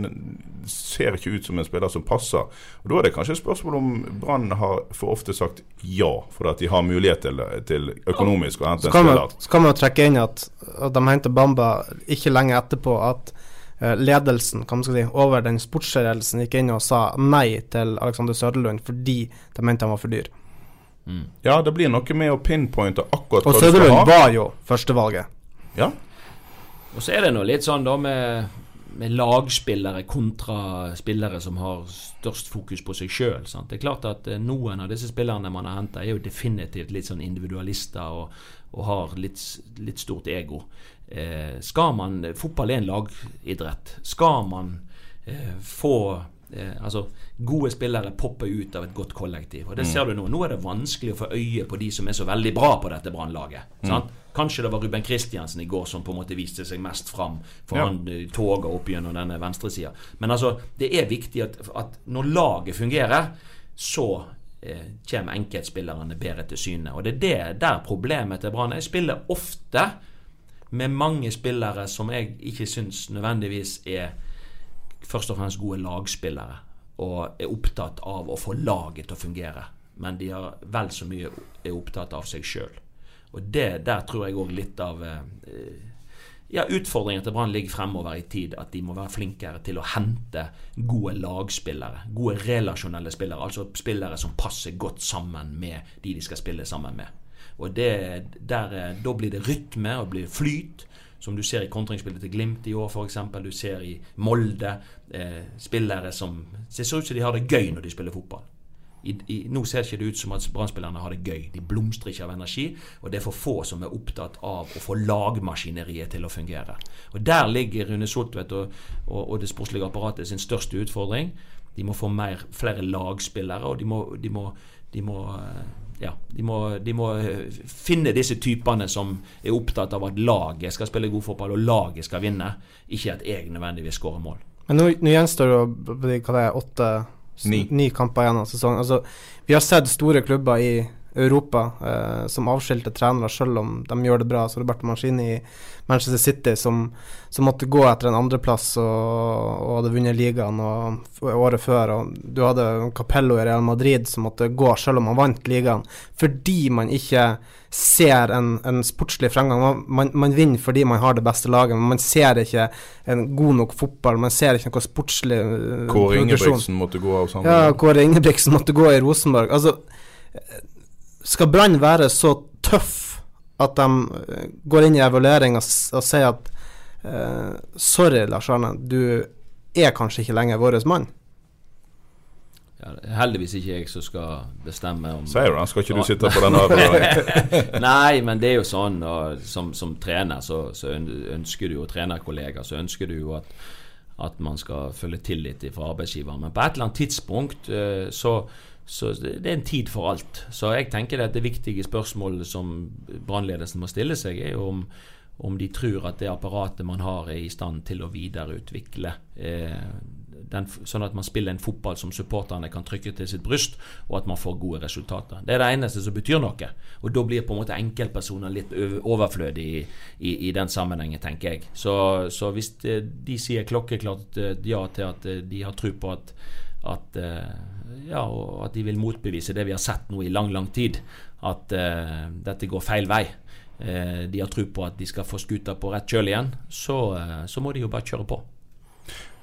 ser ikke ut som en spiller som passer. Og Da er det kanskje et spørsmål om Brann har for ofte sagt ja, fordi at de har mulighet til, til økonomisk å hente en spiller. så kan man jo trekke inn at, at de henter Bamba ikke lenge etterpå at eh, ledelsen kan man skal si, over den sportsledelsen gikk inn og sa nei til Alexander Søderlund fordi de mente han var for dyr. Ja, det blir noe med å pinpointe akkurat Og hva du skal Søderlund ha. var jo førstevalget. Ja. Og så er det nå litt sånn da med, med lagspillere kontra spillere som har størst fokus på seg sjøl. Det er klart at eh, noen av disse spillerne man har henta, er jo definitivt litt sånn individualister og, og har litt, litt stort ego. Eh, skal man Fotball er en lagidrett. Skal man eh, få eh, Altså, gode spillere popper ut av et godt kollektiv. Og det ser du nå. Nå er det vanskelig å få øye på de som er så veldig bra på dette Brannlaget. sant? Kanskje det var Ruben Kristiansen i går som på en måte viste seg mest fram, for Ja. han eh, toga opp gjennom denne venstresida. Men altså, det er viktig at, at når laget fungerer, så eh, kommer enkeltspillerne bedre til syne. Og det er det der problemet til Brann er. Jeg spiller ofte med mange spillere som jeg ikke syns nødvendigvis er først og fremst gode lagspillere og er opptatt av å få laget til å fungere. Men de er vel så mye er opptatt av seg sjøl. Og det, der tror jeg òg litt av eh, ja, Utfordringen til Brann ligger fremover i tid. At de må være flinkere til å hente gode lagspillere. Gode relasjonelle spillere. Altså spillere som passer godt sammen med de de skal spille sammen med. Og det, der, eh, Da blir det rytme og blir flyt. Som du ser i kontringsspillet til Glimt i år, f.eks. Du ser i Molde. Eh, spillere som Det ser ut som de har det gøy når de spiller fotball. I, i, nå ser ikke det ut som at Brann-spillerne har det gøy. De blomstrer ikke av energi. Og det er for få som er opptatt av å få lagmaskineriet til å fungere. Og Der ligger Rune Soltvedt og, og, og det sportslige apparatet sin største utfordring. De må få mer, flere lagspillere, og de må, de må, de må eh, ja, de må, de må eh, finne disse typene som er opptatt av at laget skal spille god fotball, og laget skal vinne, ikke at jeg nødvendigvis skårer mål. Men nå, nå gjenstår b- hva det er, åtte, ni. ni kamper igjen av sesongen. Altså, vi har sett store klubber i Europa eh, som avskilte trenere selv om de gjør det bra. Så Roberto Mancini i Manchester City som, som måtte gå etter en andreplass og, og hadde vunnet ligaen og, og året før. Og du hadde Capello i Real Madrid som måtte gå selv om han vant ligaen, fordi man ikke ser en, en sportslig fremgang. Man, man, man vinner fordi man har det beste laget, men man ser ikke en god nok fotball. Man ser ikke noe sportslig eh, Kåre. Ingebrigtsen måtte gå av sammen. Ja, Kåre Ingebrigtsen måtte gå i Rosenborg. Altså, skal Brann være så tøff at de eh, går inn i evaluering og, og sier at eh, Sorry, Lars Arne, du er kanskje ikke lenger vår mann? ja, heldigvis ikke jeg som skal bestemme om Sier du det? Skal ikke du sitte på den avgjørelsen? Nei, men det er jo sånn og som, som trener så, så ønsker du jo trenerkollegaer, så ønsker du jo at, at man skal følge tillit fra arbeidsgiver. Men på et eller annet tidspunkt eh, så, så det er en tid for alt. Så jeg tenker at det viktige spørsmålet som brannledelsen må stille seg, er om, om de tror at det apparatet man har, er i stand til å videreutvikle eh, den, sånn at man spiller en fotball som supporterne kan trykke til sitt bryst, og at man får gode resultater. Det er det eneste som betyr noe. Og da blir på en måte enkeltpersoner litt overflødig i, i, i, den sammenhengen, tenker jeg. Så, så hvis de, de sier klokkeklart eh, ja til at eh, de har tro på at, at eh, ja, og at de vil motbevise det vi har sett nå i lang, lang tid, at uh, dette går feil vei. Uh, de har tro på at de skal få skuta på rett kjøl igjen, så, uh, så må de jo bare kjøre på.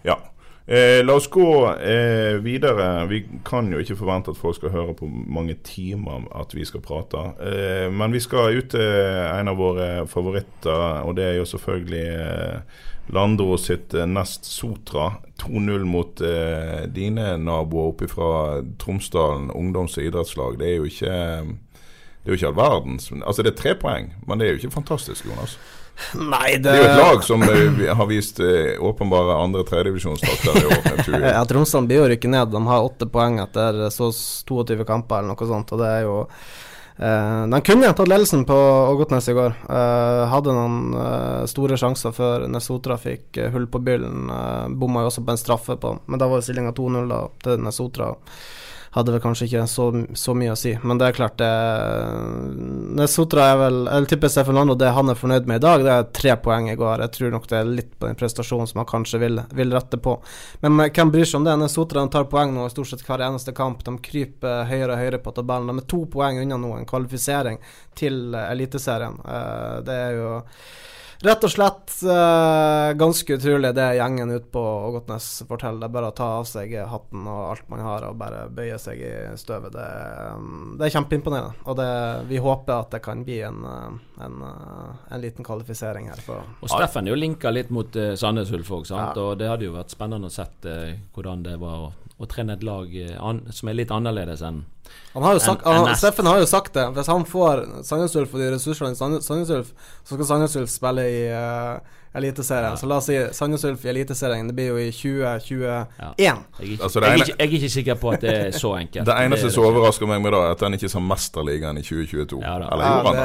Ja, Eh, la oss gå eh, videre. Vi kan jo ikke forvente at folk skal høre på mange timer at vi skal prate. Eh, men vi skal ut til en av våre favoritter, og det er jo selvfølgelig Landro sitt eh, Nest Sotra. 2-0 mot eh, dine naboer oppe fra Tromsdalen ungdoms- og idrettslag. Det er jo ikke det er jo ikke all verdens Altså, det er tre poeng, men det er jo ikke fantastisk, Jonas. Nei, det... det er jo et lag som uh, har vist uh, åpenbare andre-tredjedivisjonstakter i år. ja, Tromsdal blir jo rykket ned. De har åtte poeng etter så 22 kamper eller noe sånt. Og det er jo uh, De kunne tatt ledelsen på Ågotnes i går. hadde noen store sjanser før Nesotra fikk hull på byllen. bomma jo også på en straffe på, men da var stillinga 2-0 til Nesotra hadde vel kanskje ikke så, så, mye å si. Men det er klart det Nesotra er vel Jeg tipper Steffen Lando det han er fornøyd med i dag, det er tre poeng i går. Jeg tror nok det er litt på den prestasjonen som han kanskje vil, vil rette på. Men hvem bryr seg om det? Nesotra tar poeng nå stort sett hver eneste kamp. De kryper høyere og høyere på tabellen. De er to poeng unna nå en kvalifisering til Eliteserien. Eh, det er jo Rett og slett uh, ganske utrolig det gjengen ute på Ågotnes forteller. Det er bare å ta av seg hatten og alt man har og bare bøye seg i støvet. Det, um, det er kjempeimponerende. Og det, vi håper at det kan bli en, eh, en, en liten kvalifisering her. Og Steffen er jo linka litt mot uh, Sandnes Ulf òg, ja. og det hadde jo vært spennende å sett uh, hvordan det var å, å trene et lag an, som er litt annerledes enn han har jo sagt, han, Steffen har jo sagt det. Hvis han får Sandnes Ulf og de ressursene i Sandnes Ulf, så skal Sandnes Ulf spille i uh, Eliteserien. Ja. Så la oss si Sandnes Ulf i Eliteserien. Det blir jo i 2021. Ja. Jeg, altså, jeg, jeg, er ikke sikker på at det er så enkelt. det eneste som overrasker meg med det, er at han ikke sa Mesterligaen i 2022. Ja, Eller gjorde han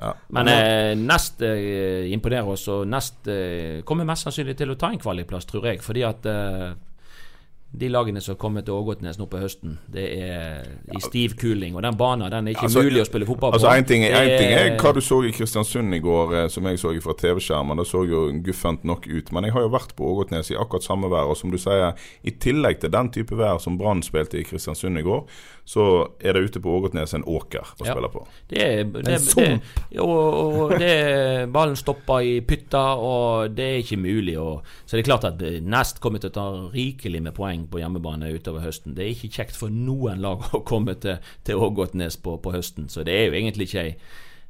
det? Men eh, Nest eh, imponerer oss, og Nest eh, kommer mest sannsynlig til å ta en kvalikplass, tror jeg. Fordi at eh, de lagene som kommer til Ågotnes nå på høsten, det er i stiv kuling. Og den banen den er ikke altså, mulig å spille fotball på. Altså, en ting, en ting er hva du så i Kristiansund i går, eh, som jeg så fra TV-skjermen. Det så jo guffent nok ut. Men jeg har jo vært på Ågotnes i akkurat samme vær. Og som du sier, i tillegg til den type vær som Brann spilte i Kristiansund i går, så er det ute på Ågotnes en åker å ja. spille på. Det er, det, det, og, og det, ballen stopper i pytta, og det er ikke mulig. Og, så det er klart at Nest kommer til å ta rikelig med poeng på hjemmebane utover høsten. Det er ikke kjekt for noen lag å komme til, til Ågotnes på, på høsten, så det er jo egentlig ikke ei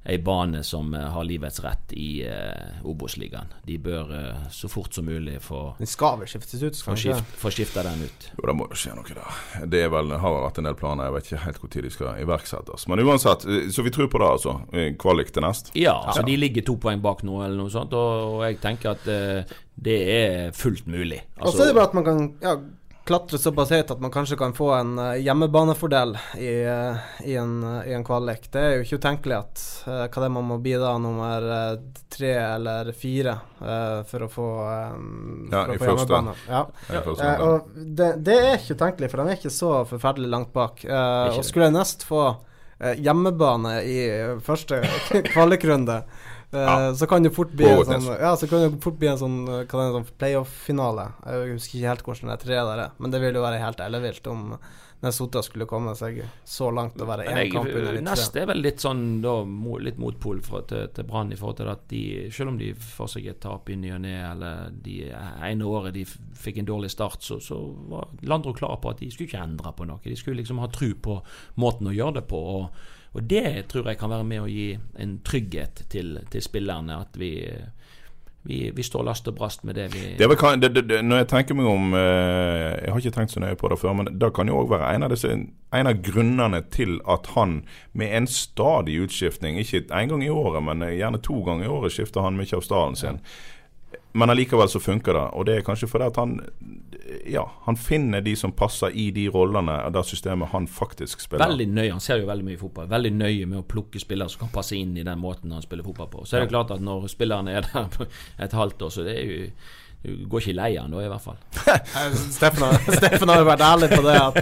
ei bane som uh, har livets rett i uh, Obos-ligaen. De bør uh, så fort som mulig få Den skal vel skiftes ut? Få skift, skifta den ut. Jo, det må jo skje noe der. Det er vel, har vært en del planer. Jeg vet ikke helt når de skal iverksettes. Men uansett, så vi tror på det, altså. Kvalik til nest? Ja, altså ja. de ligger to poeng bak nå, eller noe sånt. Og, og jeg tenker at det er fullt mulig. Altså, og så er det bare at man kan ja, klatre såpass høyt at man kanskje kan få en uh, hjemmebanefordel i, uh, i, en, uh, i, en, kvalik. Det er jo ikke utenkelig at hva det man må bli da, nummer tre eller fire for å få, um, ja, for å få hjemmebane. Ja. ja og det, det, er ikke utenkelig, for de er ikke så forferdelig langt bak. og skulle jeg nest få hjemmebane i første kvalikrunde ja. Så kan det fort bli en sånn Ja, så kan det fort bli en sånn, sånn playoff-finale. Jeg husker ikke helt hvordan det tre der er, men det vil jo være helt ellevilt om Nesota skulle komme seg så langt og være én kamp under Neste er vel litt sånn da, litt motpol for, til, til Brann i forhold til at de, selv om de får seg et tap i ny og ne, eller de ene året de fikk en dårlig start, så, så var Landro klar på at de skulle ikke endre på noe. De skulle liksom ha tru på måten å gjøre det på. og og det tror jeg kan være med å gi en trygghet til, til spillerne. At vi, vi, vi står last og brast med det vi Det vel det, det, når jeg tenker meg om eh, Jeg har ikke tenkt så nøye på det før, men det kan jo òg være en av, disse, en av grunnene til at han med en stadig utskiftning, ikke én gang i året, men gjerne to ganger i året, skifter han mye av stallen sin. Men allikevel så funker det. Og det er kanskje fordi at han Ja, han finner de som passer i de rollene og det systemet han faktisk spiller. Veldig nøye, Han ser jo veldig mye fotball. Veldig nøye med å plukke spillere som kan passe inn i den måten han spiller fotball på. Så er det klart at når spillerne er der på et halvt år, så det er jo du går ikke lei av han da, i hvert fall. Steffen har, Steffen jo vært ærlig på det. At,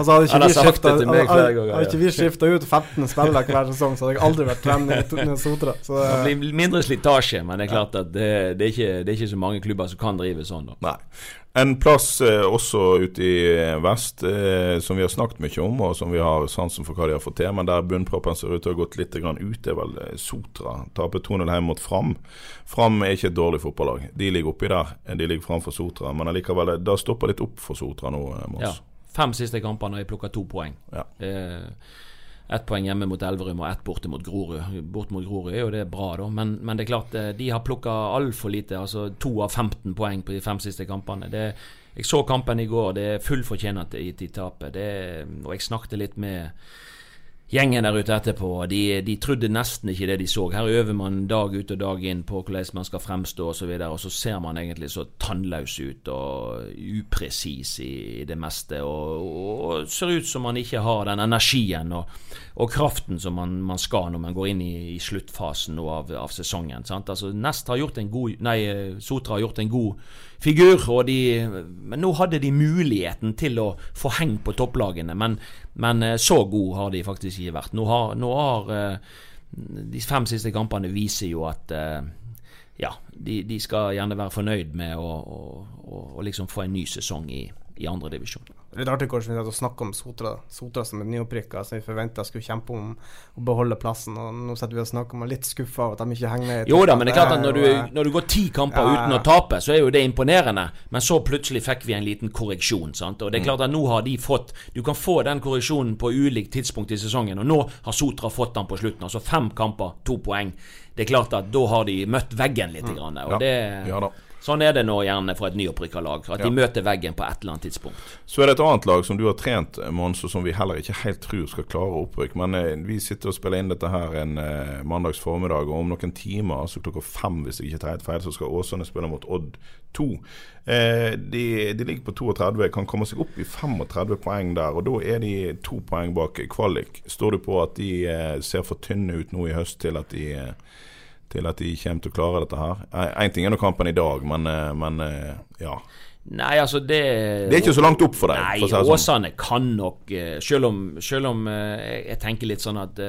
altså, hadde ikke Han har vi skifta ja. Hadde ikke vi skifta ut 15 spillere hver sesong, så hadde jeg aldri vært trener i Sotra. Så det, blir mindre slitasje, men det er klart at det, det, er ikke, det er ikke så mange klubber som kan drive sånn. da. Nei. En plass eh, også ute i eh, vest eh, som vi har snakket mye om, og som vi har sansen for hva de har fått til, men der bunnproppen ser ut til å ha gått litt ut, det er vel Sotra. Taper 2-0 hjemme mot Fram. Fram er ikke et dårlig fotballag. De ligger oppi der. De ligger framfor Sotra. Men allikevel, det stopper litt opp for Sotra nå, Mons. Ja. Fem siste kamper når jeg plukker to poeng. Ja. Eh, ett poeng hjemme mot Elverum og ett borte mot Grorud. Bort mot Grorud er jo det bra, da, men, men det er klart eh, de har plukka altfor lite. Altså to av 15 poeng på de fem siste kampene. Det, jeg så kampen i går, det er full fortjeneste i de tapet. Og jeg snakket litt med gjengen der ute etterpå. De, de trodde nesten ikke det de så. Her øver man dag ut og dag inn på hvordan man skal fremstå osv., og, så og så ser man egentlig så tannløs ut og upresis i, i det meste. Og, og ser ut som man ikke har den energien og, og kraften som man, man skal når man går inn i, i sluttfasen av, av sesongen. Sant? Altså, Nest har gjort en god Nei, Sotra har gjort en god figur, de, men nå hadde de muligheten til å få heng på topplagene. Men, men eh, så god har de faktisk ikke vært. Nå har, nå har eh, De fem siste kampene viser jo at eh, ja, de, de skal gjerne være fornøyd med å, å, å, å liksom få en ny sesong i, i andredivisjon. Litt artig kanskje å snakke om Sotra Sotra som er nyopprykka, som vi forventa skulle kjempe om å beholde plassen. Og Nå sitter vi og snakker om og er litt skuffa over at de ikke henger med. Jo da, men det er klart at når du, når du går ti kamper Ja, ja, uten å tape, så er jo det imponerende. Men så plutselig fikk vi en liten korreksjon. sant? Og det er klart at nå har de fått Du kan få den korreksjonen på ulikt tidspunkt i sesongen, og nå har Sotra fått den på slutten. Altså fem kamper, to poeng. Det er klart at da har de møtt veggen litt. Grann, og Ja. det, Ja da. Sånn er det nå gjerne for et nyopprykka lag. At Ja. de møter veggen på et eller annet tidspunkt. Så er det et annet lag som du har trent, Mons, og som vi heller ikke helt tror skal klare opprykk. Men eh, vi sitter og spiller inn dette her en eh, mandags formiddag, og om noen timer, altså klokka fem hvis jeg ikke tar helt feil, så skal Åsane spille mot Odd 2. Eh, de, de ligger på 32, kan komme seg opp i 35 poeng der, og da er de to poeng bak kvalik. Står du på at de eh, ser for tynne ut nå i høst til at de eh, til at de kommer til å klare dette her. Én ting er nå kampen i dag, men, eh, men eh, ja. Nei, altså det Det er ikke så langt opp for deg. Nei, for si sånn. Åsane kan nok eh, Selv om, selv om jeg- tenker litt sånn at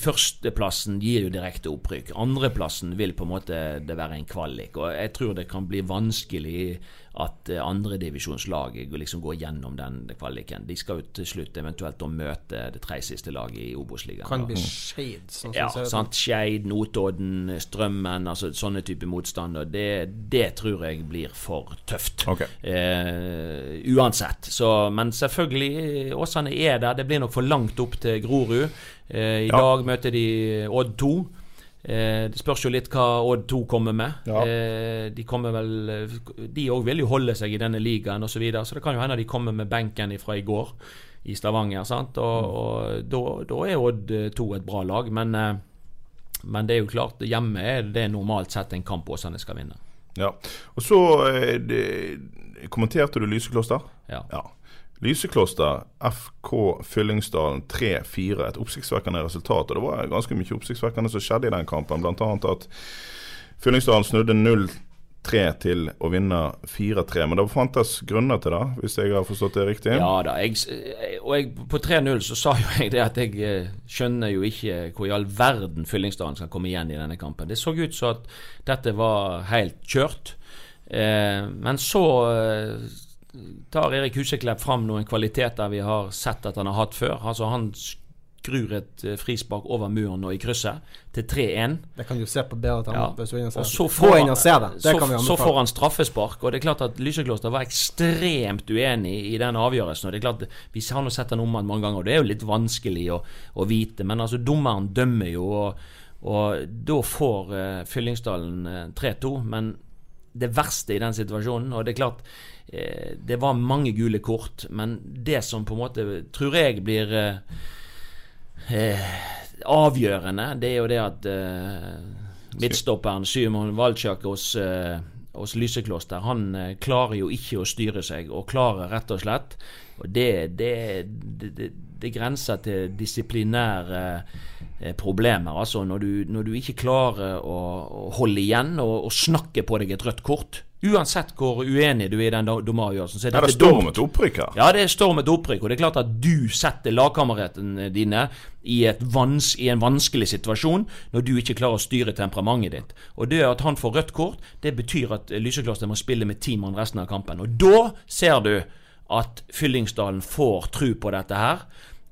Førsteplassen gir jo direkte opprykk. Andreplassen vil på en måte det være en kvalik. Og jeg tror det kan bli vanskelig at andredivisjonslag andredivisjonslaget liksom går gjennom den kvaliken. De skal jo til slutt eventuelt møte det tredje siste laget i Obos-ligaen. Kan bli Skeid. Sånn som Ja, ser sant. Skeid, Notodden, Strømmen, altså sånne type motstander. Det, det tror jeg blir for tøft. Okay. Eh, uansett. Så, men selvfølgelig, Åsane er der. Det blir nok for langt opp til Grorud. Eh, I Ja. dag møter de Odd 2. Eh, det spørs jo litt hva Odd 2 kommer med. Ja. Eh, de kommer vel De òg vil jo holde seg i denne ligaen osv., så, videre, så det kan jo hende de kommer med benken fra i går i Stavanger. sant? Og, og da, da er Odd 2 et bra lag, men, eh, men det er jo klart, hjemme er det normalt sett en kamp Åsane skal vinne. Ja. Og så eh, det, kommenterte du Lysekloster? Ja. Ja. Lysekloster, FK Fyllingsdalen 3-4. Et oppsiktsvekkende resultat. Og det var ganske mye oppsiktsvekkende som skjedde i den kampen. Annet at Fyllingsdalen snudde 0-3 til å vinne 4-3. Men det fantes grunner til det, hvis jeg har forstått det riktig? Ja da. Jeg, og jeg, på 3-0 så sa jo jeg det at jeg eh, skjønner jo ikke hvor i all verden Fyllingsdalen skal komme igjen i denne kampen. Det så ut som at dette var helt kjørt. Eh, men så eh, tar Erik Huseklepp fram noen kvaliteter vi har sett at han har hatt før. Altså Han skrur et eh, frispark over muren og i krysset til 3-1. Det kan du se på bedre til Ja. er inne og så får, han, så, så får han straffespark. Og det er klart at Lysekloster var ekstremt uenig i den avgjørelsen. Og det er klart Vi har nå sett den om igjen mange ganger, og det er jo litt vanskelig å, å vite. Men altså, dommeren dømmer jo, og, Og da får uh, Fyllingsdalen uh, 3-2. Men det verste i den situasjonen Og det er klart, uh, det var mange gule kort, men det som på en måte tror jeg blir avgjørende, det er jo det at midtstopperen Simon Valchak hos hos Lysekloster, han eh, klarer jo ikke å styre seg, og klarer rett og slett og Det, det, det, det grenser til disiplinære eh, problemer. Altså når du, når du ikke klarer å, å holde igjen og, og snakke på deg et rødt kort Uansett hvor uenig du er i den dommeravgjørelsen. Ja, det er om et opprykk her. Ja, det er stormet et opprykk. Og det er klart at du setter lagkameratene dine i, vans, i, en vanskelig situasjon når du ikke klarer å styre temperamentet ditt. Og det at han får rødt kort, det betyr at Lysekloster må spille med ti mann resten av kampen. Og da ser du at Fyllingsdalen får tru på dette her.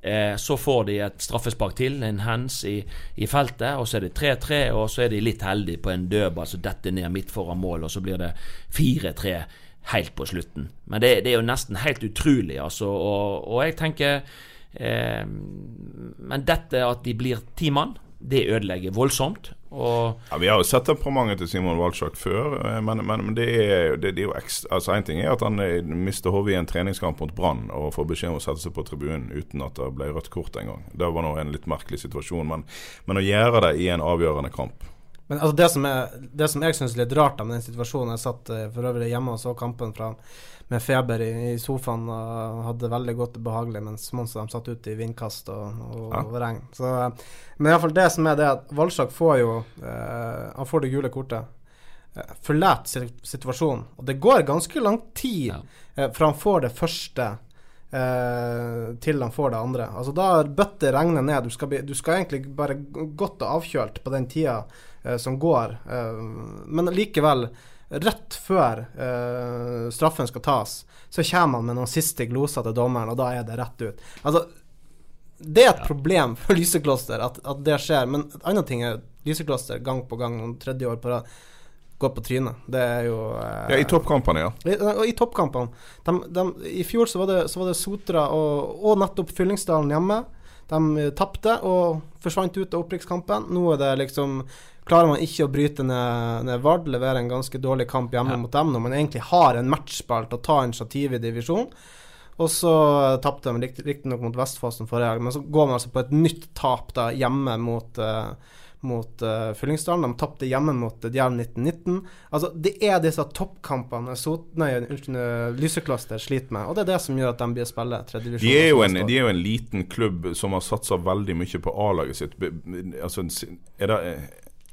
Eh, så får de et straffespark til, en hands i, i feltet, og så er det 3-3, og så er de litt heldige på en dødball som detter ned midt foran mål, og så blir det 4-3 helt på slutten. Men det, det, er jo nesten helt utrolig, altså, og, og jeg tenker eh, Men dette at de blir ti mann, det ødelegger voldsomt. Og ja, Vi har jo sett temperamentet til Simon Walczak før, eh, men, men, men, det er, det, det er jo ekstra, altså En ting er at han eh, mister hodet i en treningskamp mot Brann og får beskjed om å sette seg på tribunen uten at det ble rødt kort engang. Det var nå en litt merkelig situasjon, men, men å gjøre det i en avgjørende kamp men altså det, som er, det som jeg syns er litt rart med den situasjonen Jeg satt eh, for øvrig hjemme og så kampen fra med feber i, i, sofaen og hadde det veldig godt og behagelig, mens Monsa de satt ute i vindkast og, og, ja. og regn. Så, men iallfall det som er det at Valsjak får jo eh, Han får det gule kortet. Eh, forlater situasjonen. Og det går ganske lang tid ja. eh, fra han får det første eh, til han får det andre. Altså Da bøtter regnet ned. Du skal, du skal egentlig bare godt og avkjølt på den tida eh, som går, eh, men likevel rett før uh, straffen skal tas, så kommer han med noen siste gloser til dommeren, og da er det rett ut. Altså, det er et ja. problem for Lysekloster at, at, det skjer, men en annen ting er Lysekloster gang på gang, noen tredje år på rad, går på trynet. Det er jo uh, Ja, i toppkampene, ja. I, i toppkampene. De, de, I fjor så var det, så var det Sotra og, og nettopp Fyllingsdalen hjemme. De tapte og forsvant ut av opprykkskampen. Nå er det liksom Klarer man ikke å bryte ned, ned Vard, levere en ganske dårlig kamp hjemme ja. mot dem når man egentlig har en matchball til å ta initiativ i divisjon. Og så tapte de riktignok mot Vestfossen forrige helg, men så går man altså på et nytt tap da hjemme mot uh, mot uh, Fyllingsdalen. De tapte hjemme mot uh, Djerv 1919. Altså, det er disse toppkampene nei, unnskyld, Lysekloster sliter med, og det er det som gjør at de blir spille tredjedivisjon. De, er jo en, de er jo en liten klubb som har satsa veldig mye på A-laget sitt. Altså, er det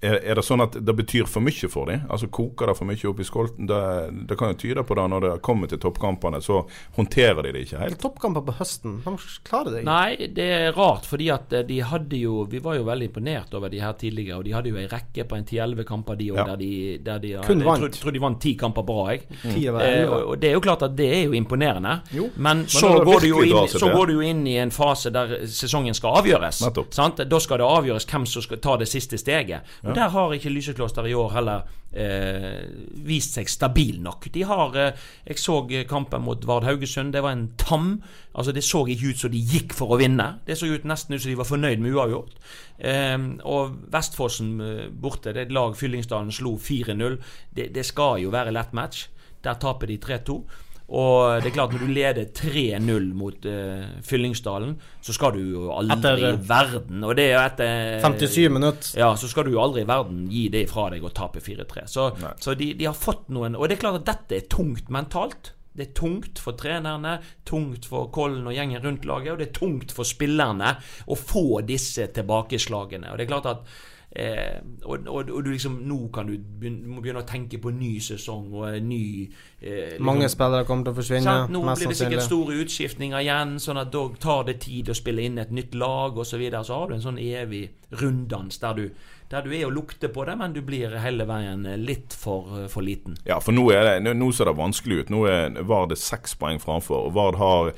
er, er, det sånn at det betyr for mye for dem? Altså Koker det for mye opp i skolten? Det, det, kan jo tyde på det når det kommer til toppkampene, så håndterer de det ikke helt. Toppkamper på høsten, de klarer det ikke. Nei, det er rart, fordi at eh, de hadde jo Vi var jo veldig imponert over de her tidligere, og de hadde jo ei rekke på en 10-11 kamper, de òg, ja. der de, der de Kun vant. Jeg tror, de vant ti kamper bra, jeg. Mm. Eh, og, det er jo klart at det er jo imponerende, jo. men, så, men går inn, så, går du jo inn, i en fase der sesongen skal avgjøres. Da skal det avgjøres hvem som skal ta det siste steget. Der har ikke Lysekloster i år heller eh, vist seg stabil nok. De har eh, Jeg så kampen mot Vard Haugesund. Det var en tam. Altså Det så ikke ut som de gikk for å vinne. Det så ut nesten ut som de var fornøyd med uavgjort. Eh, og Vestfossen eh, borte, det er et lag Fyllingsdalen slo 4-0. Det, det skal jo være lett match. Der taper de 3-2. Og det er klart, når du leder 3-0 mot uh, Fyllingsdalen, så skal du jo aldri etter, i verden Og det er etter 57 minutter. Ja, så skal du jo aldri i verden gi det fra deg og tape 4-3. Så, så de, de, har fått noen Og det er klart at dette er tungt mentalt. Det er tungt for trenerne, tungt for Kollen og gjengen rundt laget, og det er tungt for spillerne å få disse tilbakeslagene. Og det er klart at Eh, og, og, og, du liksom nå kan du begynne, begynne å tenke på ny sesong og ny eh, liksom, Mange spillere kommer til å forsvinne. Sant? Nå blir det sikkert store utskiftninger igjen, sånn at da tar det tid å spille inn et nytt lag osv. Så, videre. så har du en sånn evig runddans der du, der du er og lukter på det, men du blir hele veien litt for, for liten. Ja, for nå, det, nå ser det vanskelig ut. Nå er Vard seks poeng framfor. og Vard har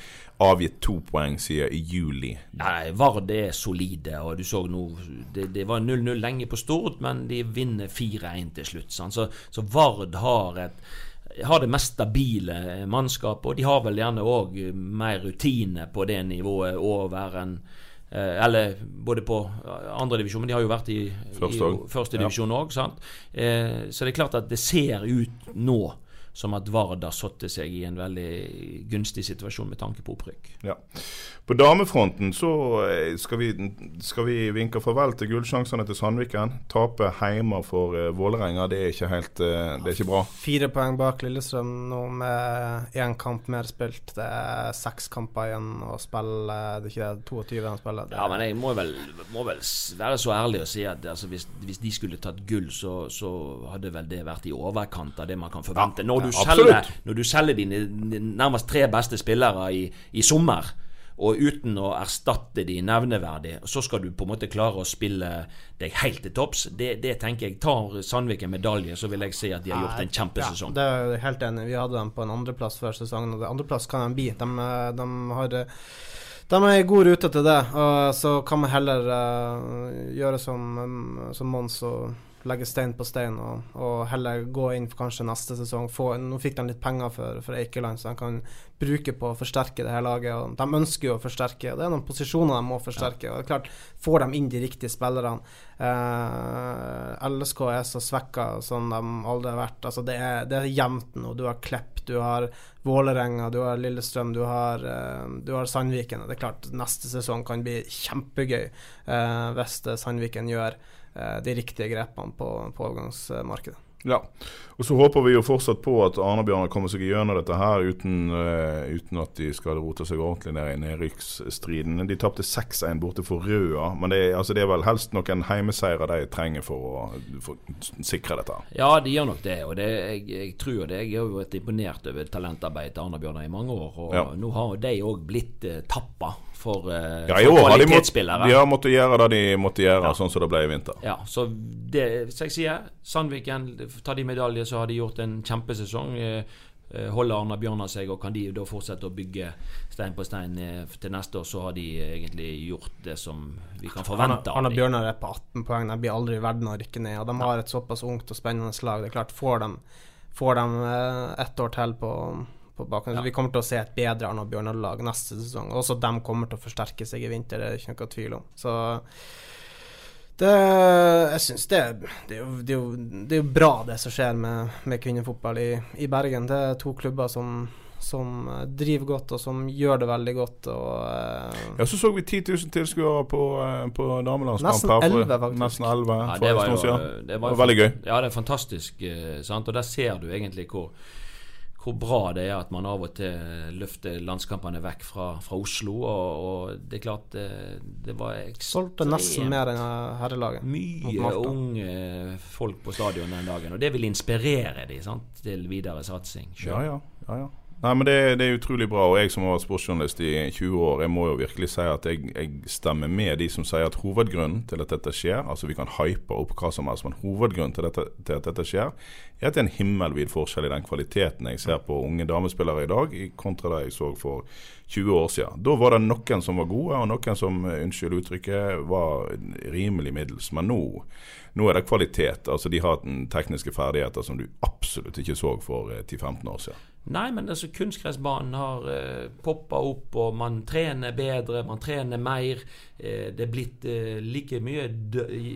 avgitt to poeng siden i juli. Nei, Vard er solide. og du så nå, Det, det var 0-0 lenge på Stord, men de vinner 4-1 til slutt. Så, så, Vard har, et, har det mest stabile mannskapet, og de har vel gjerne òg mer rutine på det nivået over en Eh, eller både på andredivisjon, men de har jo vært i, Første i også. førstedivisjon òg. Eh, så det er klart at det ser ut nå som at Varda satte seg i en veldig gunstig situasjon med tanke på opprykk. Ja. På damefronten så eh, skal vi, skal vi vinke farvel til gullsjansene til Sandviken. Tape hjemme for uh, Vålerenga, det er ikke helt uh, Det er ikke bra. Fire poeng bak Lillestrøm nå med én kamp mer spilt. Det er seks kamper igjen å spille. Det er ikke det 22 de spiller. Det Ja, men jeg må vel, må vel være så ærlig å si at altså, hvis, hvis de skulle tatt gull, så, så hadde vel det vært i overkant av det man kan forvente. Ja, når, du ja, selger, når du selger dine, nærmest tre beste spillere i, i sommer, og uten å erstatte de nevneverdig, så skal du på en måte klare å spille deg helt til topps. Det, det tenker jeg tar Sandvik en medalje, så vil jeg si at de har gjort en kjempesesong. Ja, det er jeg helt enig. Vi hadde dem på en andreplass før sesongen, og andreplass kan de bli. De, de har de er i god rute til det, og så kan man heller eh, gjøre som, um, som Mons og legge stein på stein, og, og heller gå inn for kanskje neste sesong. Få, nå fikk de litt penger for, for Eikeland, så de kan bruke på å forsterke det her laget. Og de ønsker jo å forsterke, det er noen posisjoner de må forsterke. og det er klart, Får de inn de riktige spillerne eh, LSK er så svekka som de aldri har vært. Altså, det, er, det er jevnt nå. Du har Klepp, du har Vålerenga, du har Lillestrøm, du har, eh, du har Sandviken. Det er klart, neste sesong kan bli kjempegøy eh, hvis eh, Sandviken gjør de riktige grepene på, på overgangsmarkedet. Ja. Og så håper vi jo fortsatt på at Arne-Bjørnar kommer seg gjennom dette her uten, uh, uten at de skal rote seg ordentlig ned i nedrykksstriden. De tapte 6-1 borte for Røa, men det altså, det er vel helst noen heimeseirer de trenger for å, for sikre dette. Ja, de gjør nok det. Og det, jeg, jeg tror det. Jeg har jo vært imponert over talentarbeidet til Arne Bjørnar i mange år. Og Ja. nå har de òg blitt uh, tappa for, uh, Ja, I for kvalitetsspillere. de har måttet gjøre det de måtte gjøre, Ja. sånn som det ble i vinter. Ja, så det så jeg sier, Sandviken, tar de medalje, så har de gjort en kjempesesong. Eh, eh, Holder Arna Bjørnar seg, og kan de da fortsette å bygge stein på stein til neste år, så har de egentlig gjort det som vi kan forvente Arna av. Bjørnar er på 18 poeng, de blir aldri i verden å rykke ned. Og de har et såpass ungt og spennende lag. Det er klart, får de, får de ett år til på, på bakgrunn. Ja. Vi kommer til å se et bedre Arna Bjørnar-lag neste sesong. Også de kommer til å forsterke seg i vinter, det er ikke noe tvil om. Så det, jeg syns det, det, er jo- det, er jo- det er jo bra, det som skjer med, med kvinnefotball i, i Bergen. Det er to klubber som, som driver godt, og som gjør det veldig godt. Og, eh, Ja, Så så vi 10 000 tilskuere på, eh, på damelandskamp. Her for- 11 faktisk. Nesten 11 Ja, det var jo, det Det var var veldig gøy. Ja, det er fantastisk. eh, Sant? Og der ser du egentlig hvor, hvor bra det er at man av og til løfter landskampene vekk fra, fra Oslo. Og, og det er klart det, det var solgte nesten mer enn herrelaget. Mye unge folk på stadion den dagen. Og det vil inspirere de sant? til videre satsing. Ja, ja. ja, ja. Nei, men det, det er utrolig bra. Og jeg som har vært sportsjournalist i 20 år, jeg må jo virkelig si at jeg, jeg stemmer med de som sier at hovedgrunnen til at dette skjer, altså vi kan hype opp hva som helst, men hovedgrunnen til, dette, til at dette skjer, er at det er en himmelvid forskjell i den kvaliteten jeg ser på unge damespillere i dag, kontra det jeg så for 20 år siden. Da var det noen som var gode, og noen som, eh, unnskyld uttrykket, var rimelig middels. Men nå, nå er det kvalitet. Altså De har tekniske ferdigheter som du absolutt ikke så for eh, 10-15 år siden. Nei, men altså kunstgressbanen har eh, poppa opp, og man trener bedre, man trener mer. Eh, det er blitt eh, like mye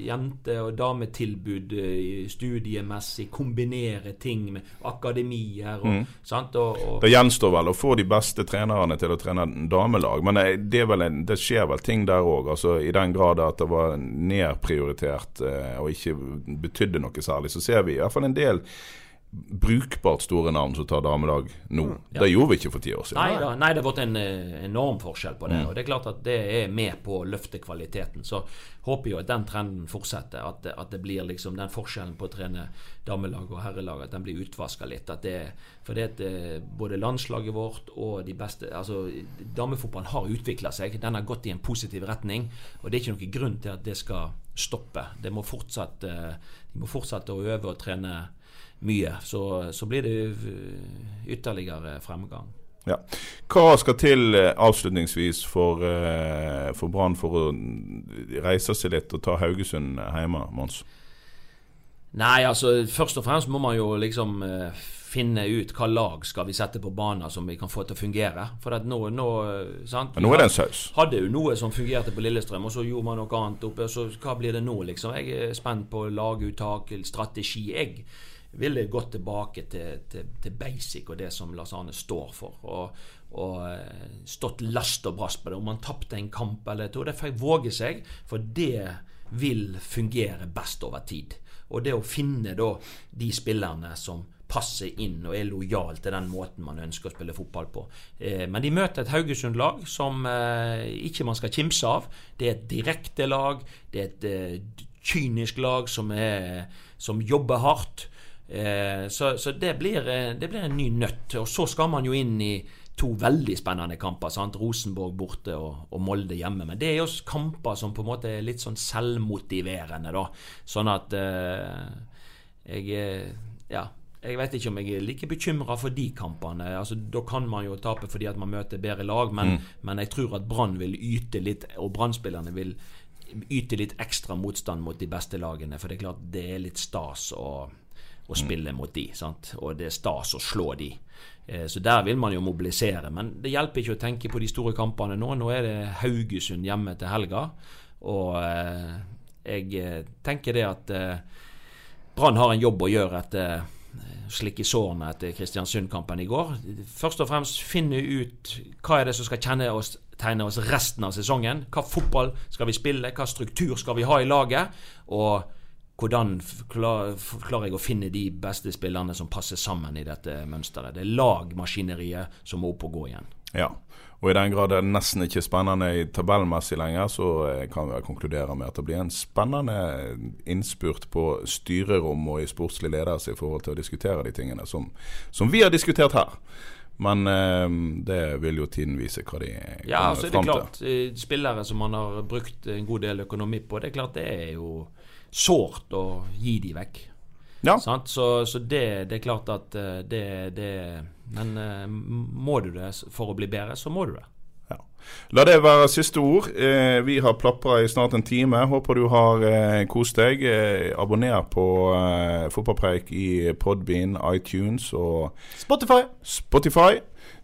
jente- og dametilbud eh, studiemessig. Kombinere ting med akademier og, sant? og, og Det gjenstår vel å få de beste trenerne til å trene damelag, men eh, det, en, det skjer vel ting der òg. Altså, I den grad at det var nedprioritert eh, og ikke betydde noe særlig, så ser vi i hvert fall en del brukbart store navn som tar damelag nå. Det gjorde vi ikke for ti år siden. Nei da, nei, det har vært en eh, enorm forskjell på det. Mm. Og det er klart at det er med på å løfte kvaliteten. Så håper jo at den trenden fortsetter. At, at det blir liksom den forskjellen på å trene damelag og herrelag, at den blir utvaska litt. At det, for det at eh, både landslaget vårt og de beste Altså, damefotballen har utvikla seg. Den har gått i en positiv retning. Og det er ikke noen grunn til at det skal stoppe. Det må fortsatt, eh, de må fortsette å øve og trene mye. Så, så blir det eh, ytterligere fremgang. Ja. Hva skal til eh, avslutningsvis for, eh, for Brann for å reise seg litt og ta Haugesund hjemme, Mons? Nei, altså først og fremst må man jo liksom finne ut hva lag skal vi sette på banen som vi kan få til å fungere. For at nå, nå, sant? Men nå er det en saus. Hadde jo noe som fungerte på Lillestrøm, og så gjorde man noe annet oppe. Så hva blir det nå, liksom? Jeg er spent på laguttak, strategi. Jeg ville gått tilbake til, til, til, basic og det som Lars Arne står for. Og, og eh, stått last og brast på det. Om man tapte en kamp eller to, det får jeg våge seg. For det vil fungere best over tid. Og det å finne da de spillerne som passer inn og er lojal til den måten man ønsker å spille fotball på. Eh, men de møter et Haugesund-lag som eh, ikke man skal kimse av. Det er et direkte lag. Det er et kynisk lag som, er, som jobber hardt. Eh, så, så det, blir, eh, det, blir, en ny nøtt. Og så skal man jo inn i to veldig spennende kamper. Sant? Rosenborg borte og, og, Molde hjemme. Men det er jo kamper som på en måte er litt sånn selvmotiverende, da. Sånn at eh, jeg Ja. Jeg vet ikke om jeg er like bekymra for de kampene. Altså, da kan man jo tape fordi at man møter bedre lag, men, mm. men jeg tror at Brann vil yte litt, og Brann-spillerne vil yte litt ekstra motstand mot de beste lagene. For det er klart det er litt stas å, å spille mot de, sant? og det er stas å slå de. Eh, så der vil man jo mobilisere. Men det hjelper ikke å tenke på de store kampene nå. Nå er det Haugesund hjemme til helga. Og eh, jeg eh, tenker det at Brann har en jobb å gjøre etter slikke sårene etter Kristiansund-kampen i går. Først og fremst finne ut hva er det som skal kjenne oss, tegne oss resten av sesongen. Hva fotball skal vi spille, hva struktur skal vi ha i laget? Og hvordan klarer jeg å finne de beste spillerne som passer sammen i dette mønsteret? Det er lagmaskineriet som må opp og gå igjen. Ja, og i den grad det nesten ikke er spennende i tabellmessig lenger, så eh, kan vi konkludere med at det blir en spennende innspurt på styrerom og i sportslig ledelse i forhold til å diskutere de tingene som, som vi har diskutert her. Men eh, det vil jo tiden vise hva de kommer ja, altså, fram til. Ja, så er det klart. Eh, spillere som man har brukt en god del økonomi på, det er klart det er jo sårt å gi de vekk. Ja. Så, så det, det, er klart at eh, det, det Men eh, må du det for å bli bedre, så må du det. Ja. La det være siste ord. Eh, vi har plapra i snart en time. Håper du har eh, kost deg. Eh, abonner på Fotballpreik i Podbean, iTunes og Spotify. Spotify.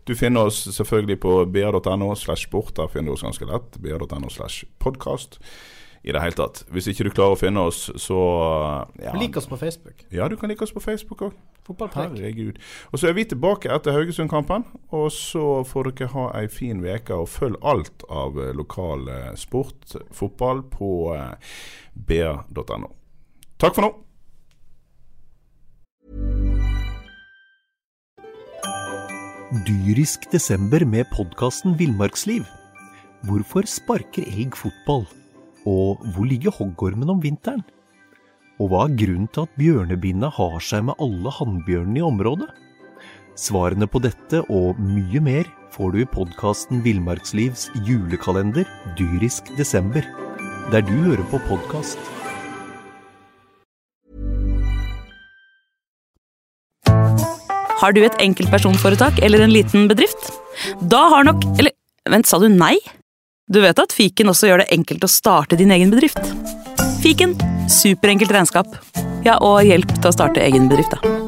Du finner oss selvfølgelig på br.no slash sport. Der finner du oss ganske lett. br.no slash podkast i det hele tatt. Hvis ikke du klarer å finne oss, så ja. Lik oss på Facebook. Ja, du kan like oss på Facebook òg. Herregud. Og så er vi tilbake etter Haugesund-kampen. Og så får dere ha ei en fin uke, og følg alt av eh, lokal sport, fotball, på eh, br.no. Takk for nå. Dyrisk desember med podkasten Villmarksliv. Hvorfor sparker elg fotball? Og hvor ligger hoggormen om vinteren? Og hva er grunnen til at bjørnebinna har seg med alle hannbjørnene i området? Svarene på dette og mye mer får du i podkasten Villmarkslivs julekalender dyrisk desember, der du hører på podkast. Har du et enkeltpersonforetak eller en liten bedrift? Da har nok Eller vent, sa du nei? Du vet at fiken også gjør det enkelt å starte din egen bedrift? Fiken superenkelt regnskap. Ja, og hjelp til å starte egen bedrift, da.